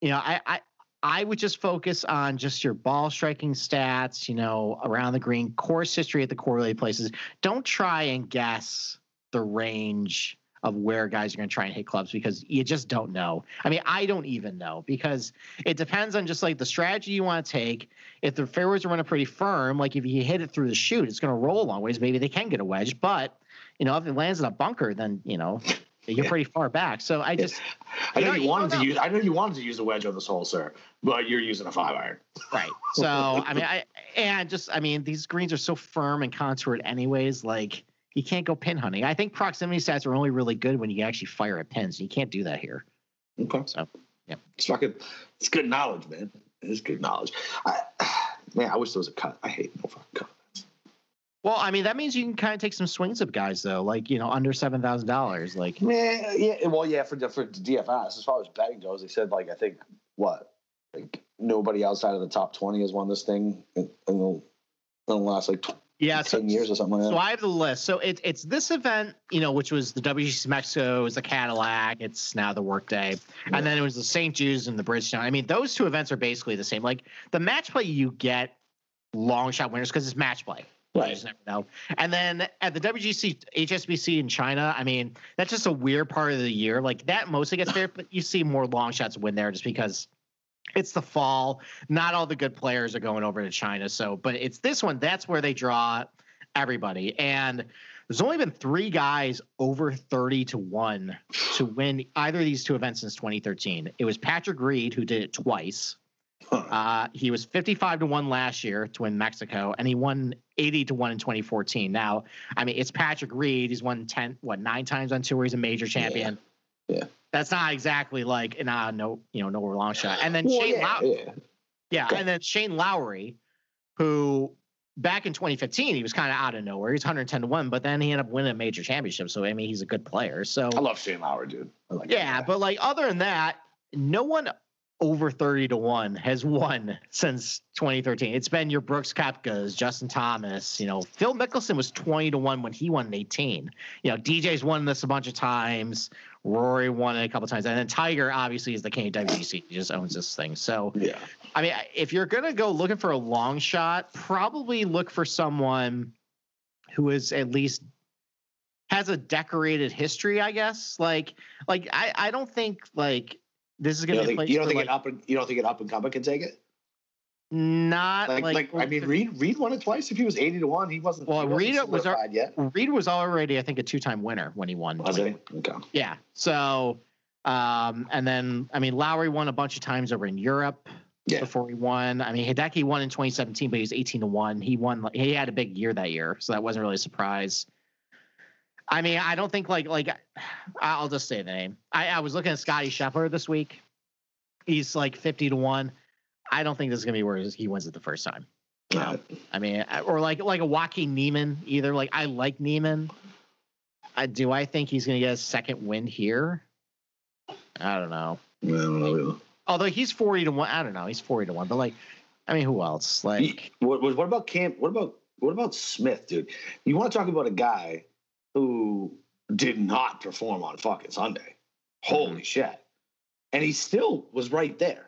you know, I, I I would just focus on just your ball striking stats, you know, around the green, course history at the correlated places. Don't try and guess the range of where guys are going to try and hit clubs because you just don't know. I mean, I don't even know because it depends on just like the strategy you want to take. If the fairways are running pretty firm, like if you hit it through the chute, it's going to roll a long ways. Maybe they can get a wedge, but you know, if it lands in a bunker, then you know you're pretty far back. So I just I know you, you wanted to use I know you wanted to use a wedge on this hole, sir, but you're using a five iron. Right. So I mean I and just I mean these greens are so firm and contoured anyways, like you can't go pin hunting. I think proximity stats are only really good when you actually fire at pins. You can't do that here. Okay. So, yeah. It's fucking, it's good knowledge, man. It's good knowledge. I, [SIGHS] man, I wish there was a cut. I hate no fucking cut. Well, I mean, that means you can kind of take some swings of guys though, like you know, under seven thousand dollars. Like, yeah, yeah. Well, yeah, for for DFS, as far as betting goes, they said like I think what, like nobody outside of the top twenty has won this thing in, in the in the last like yeah, so, years or something like that. So I have the list. So it's it's this event, you know, which was the WGC Mexico, it was the Cadillac, it's now the Workday, yeah. and then it was the St. Jude's and the Bridgestone. I mean, those two events are basically the same. Like the match play, you get long shot winners because it's match play. Right. You just never know. And then at the WGC HSBC in China, I mean, that's just a weird part of the year. Like that mostly gets there, but you see more long shots win there just because it's the fall. Not all the good players are going over to China. So, but it's this one. That's where they draw everybody. And there's only been three guys over 30 to 1 to win either of these two events since 2013. It was Patrick Reed, who did it twice. Uh, he was 55 to 1 last year to win Mexico, and he won 80 to 1 in 2014. Now, I mean, it's Patrick Reed. He's won 10, what, nine times on tour. He's a major champion. Yeah. yeah that's not exactly like an uh, no, you know, no long shot. And then well, Shane yeah, Lowry, yeah. yeah and then Shane Lowry, who back in 2015 he was kind of out of nowhere. He's 110 to one, but then he ended up winning a major championship. So I mean, he's a good player. So I love Shane Lowry, dude. Like yeah, but like other than that, no one over 30 to 1 has won [LAUGHS] since 2013. It's been your Brooks Koepkas, Justin Thomas, you know, Phil Mickelson was 20 to 1 when he won in 18. You know, DJ's won this a bunch of times. Rory won it a couple times. And then Tiger obviously is the king of WGC. He just owns this thing. So, yeah. I mean, if you're going to go looking for a long shot, probably look for someone who is at least has a decorated history, I guess. Like, like I, I don't think like this is going to be. you don't think like, an up and you don't think an up and comer can take it? Not Like, like, like, I mean, Reed Reed won it twice. If he was eighty to one, he wasn't. Well, he wasn't Reed was our- yet. Reed was already, I think, a two-time winner when he won. Was he? Okay. Yeah. So, um, and then I mean, Lowry won a bunch of times over in Europe Yeah. before he won. I mean, Hideki won in 2017, but he was 18 to one. He won. He had a big year that year, so that wasn't really a surprise. I mean, I don't think like like I'll just say the name. I, I was looking at Scotty Scheffler this week. He's like 50 to one. I don't think this is gonna be where he wins it the first time. All right. Um, I mean, or like like a Joaquin Niemann either. Like I like Niemann. I do. I think he's going to get a second win here. I don't know. I don't know. Although he's forty to one. I don't know. He's forty to one. But like, I mean, who else? Like, What, what, what about Cam? What about what about Smith, dude? You want to talk about a guy who did not perform on fucking Sunday? Holy mm-hmm. shit! And he still was right there.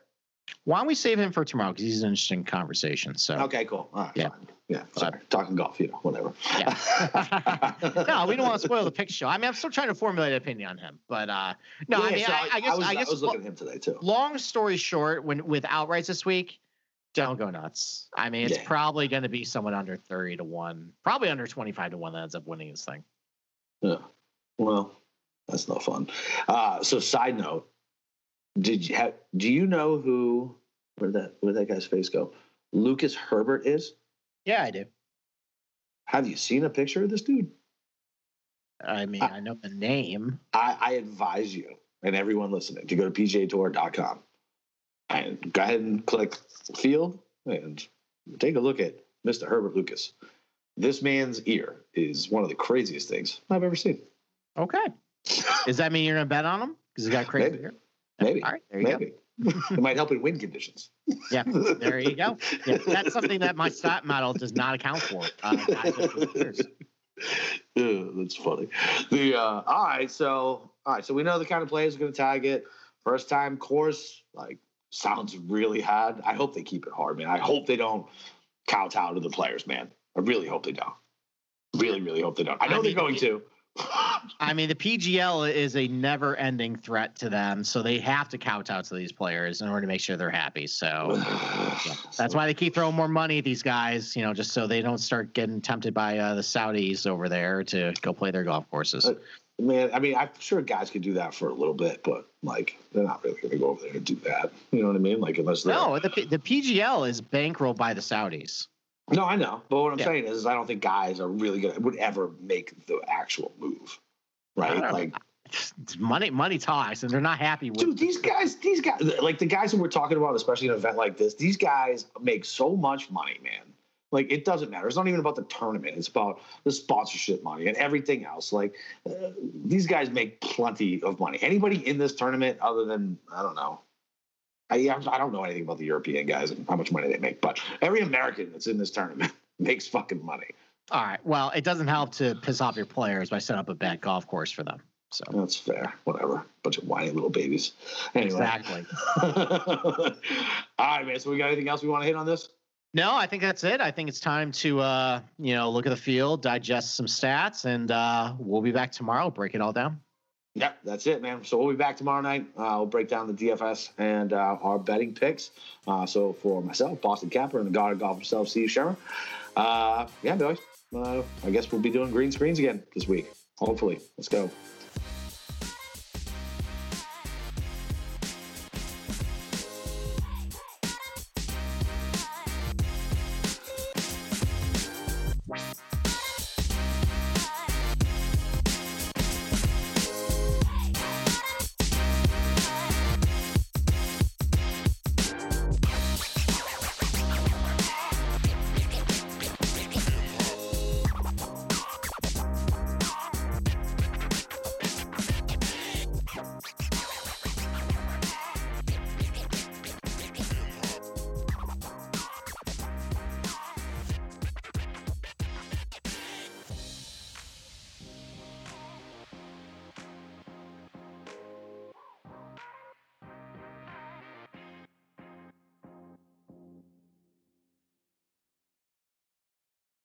Why don't we save him for tomorrow? Because he's an interesting conversation. So Okay, cool. Right, Yeah. fine. yeah. Sorry, talking golf, you know, whatever. Yeah. [LAUGHS] no, we don't want to spoil the picture show. I mean, I'm still trying to formulate an opinion on him. But uh no, I mean, so I, I guess was, I guess I was looking at him today too. long story short, when with outrights this week, don't go nuts. I mean, it's Yeah. probably going to be someone under thirty to one, probably under twenty five to one that ends up winning this thing. Yeah. Well, that's no fun. Uh, so, side note, did you have? Do you know who? Where did that? Where did that guy's face go? Lucas Herbert is. Yeah, I do. Have you seen a picture of this dude? I mean, I know the name. I, I advise you and everyone listening to go to pgatour.com and go ahead and click field and take a look at Mr. Herbert Lucas. This man's ear is one of the craziest things I've ever seen. Okay. [LAUGHS] Does that mean you're going to bet on him? Because he's got crazy. Maybe. here? Maybe. All right. There you go. Maybe. [LAUGHS] it might help in wind conditions. Yeah, there you go. Yeah, [LAUGHS] that's something that my stat model does not account for. Uh, guys with good ears. Yeah, that's funny. The uh, all right, so all right, so we know the kind of players are going to tag it. First time course, like sounds really hard. I hope they keep it hard, man. I hope they don't kowtow to the players, man. I really hope they don't. Really, really hope they don't. I know I they're going to. [LAUGHS] I mean, the PGL is a never-ending threat to them, so they have to kowtow to these players in order to make sure they're happy. So yeah, [SIGHS] that's why they keep throwing more money at these guys, you know, just so they don't start getting tempted by uh, the Saudis over there to go play their golf courses. Uh, Man, I mean, I'm sure guys could do that for a little bit, but like they're not really going to go over there and do that. You know what I mean? Like unless they're No, the P- the PGL is bankrolled by the Saudis. No, I know. But what I'm Yeah. saying is, I don't think guys are really gonna would ever make the actual move, right? Like, money money talks, and they're not happy with. dude, these guys, these guys, like the guys that we're talking about, especially in an event like this, these guys make so much money, man. Like, it doesn't matter. It's not even about the tournament. It's about the sponsorship money and everything else. Like, uh, these guys make plenty of money. Anybody in this tournament, other than I don't know. I, I don't know anything about the European guys and how much money they make, but every American that's in this tournament [LAUGHS] makes fucking money. All right. Well, it doesn't help to piss off your players by setting up a bad golf course for them. So That's fair. Whatever. Bunch of whiny little babies. Anyway. exactly. [LAUGHS] All right, man. So we got anything else we want to hit on this? No, I think that's it. I think it's time to uh, you know look at the field, digest some stats, and uh, we'll be back tomorrow. Break it all down. Yep, that's it, man. So we'll be back tomorrow night. Uh, we'll break down the DFS and uh, our betting picks. Uh, so for myself, Boston Capper, and the God of Golf himself, Steve Schirmer. Uh, yeah, boys. Uh, I guess we'll be doing green screens again this week. Hopefully. Let's go.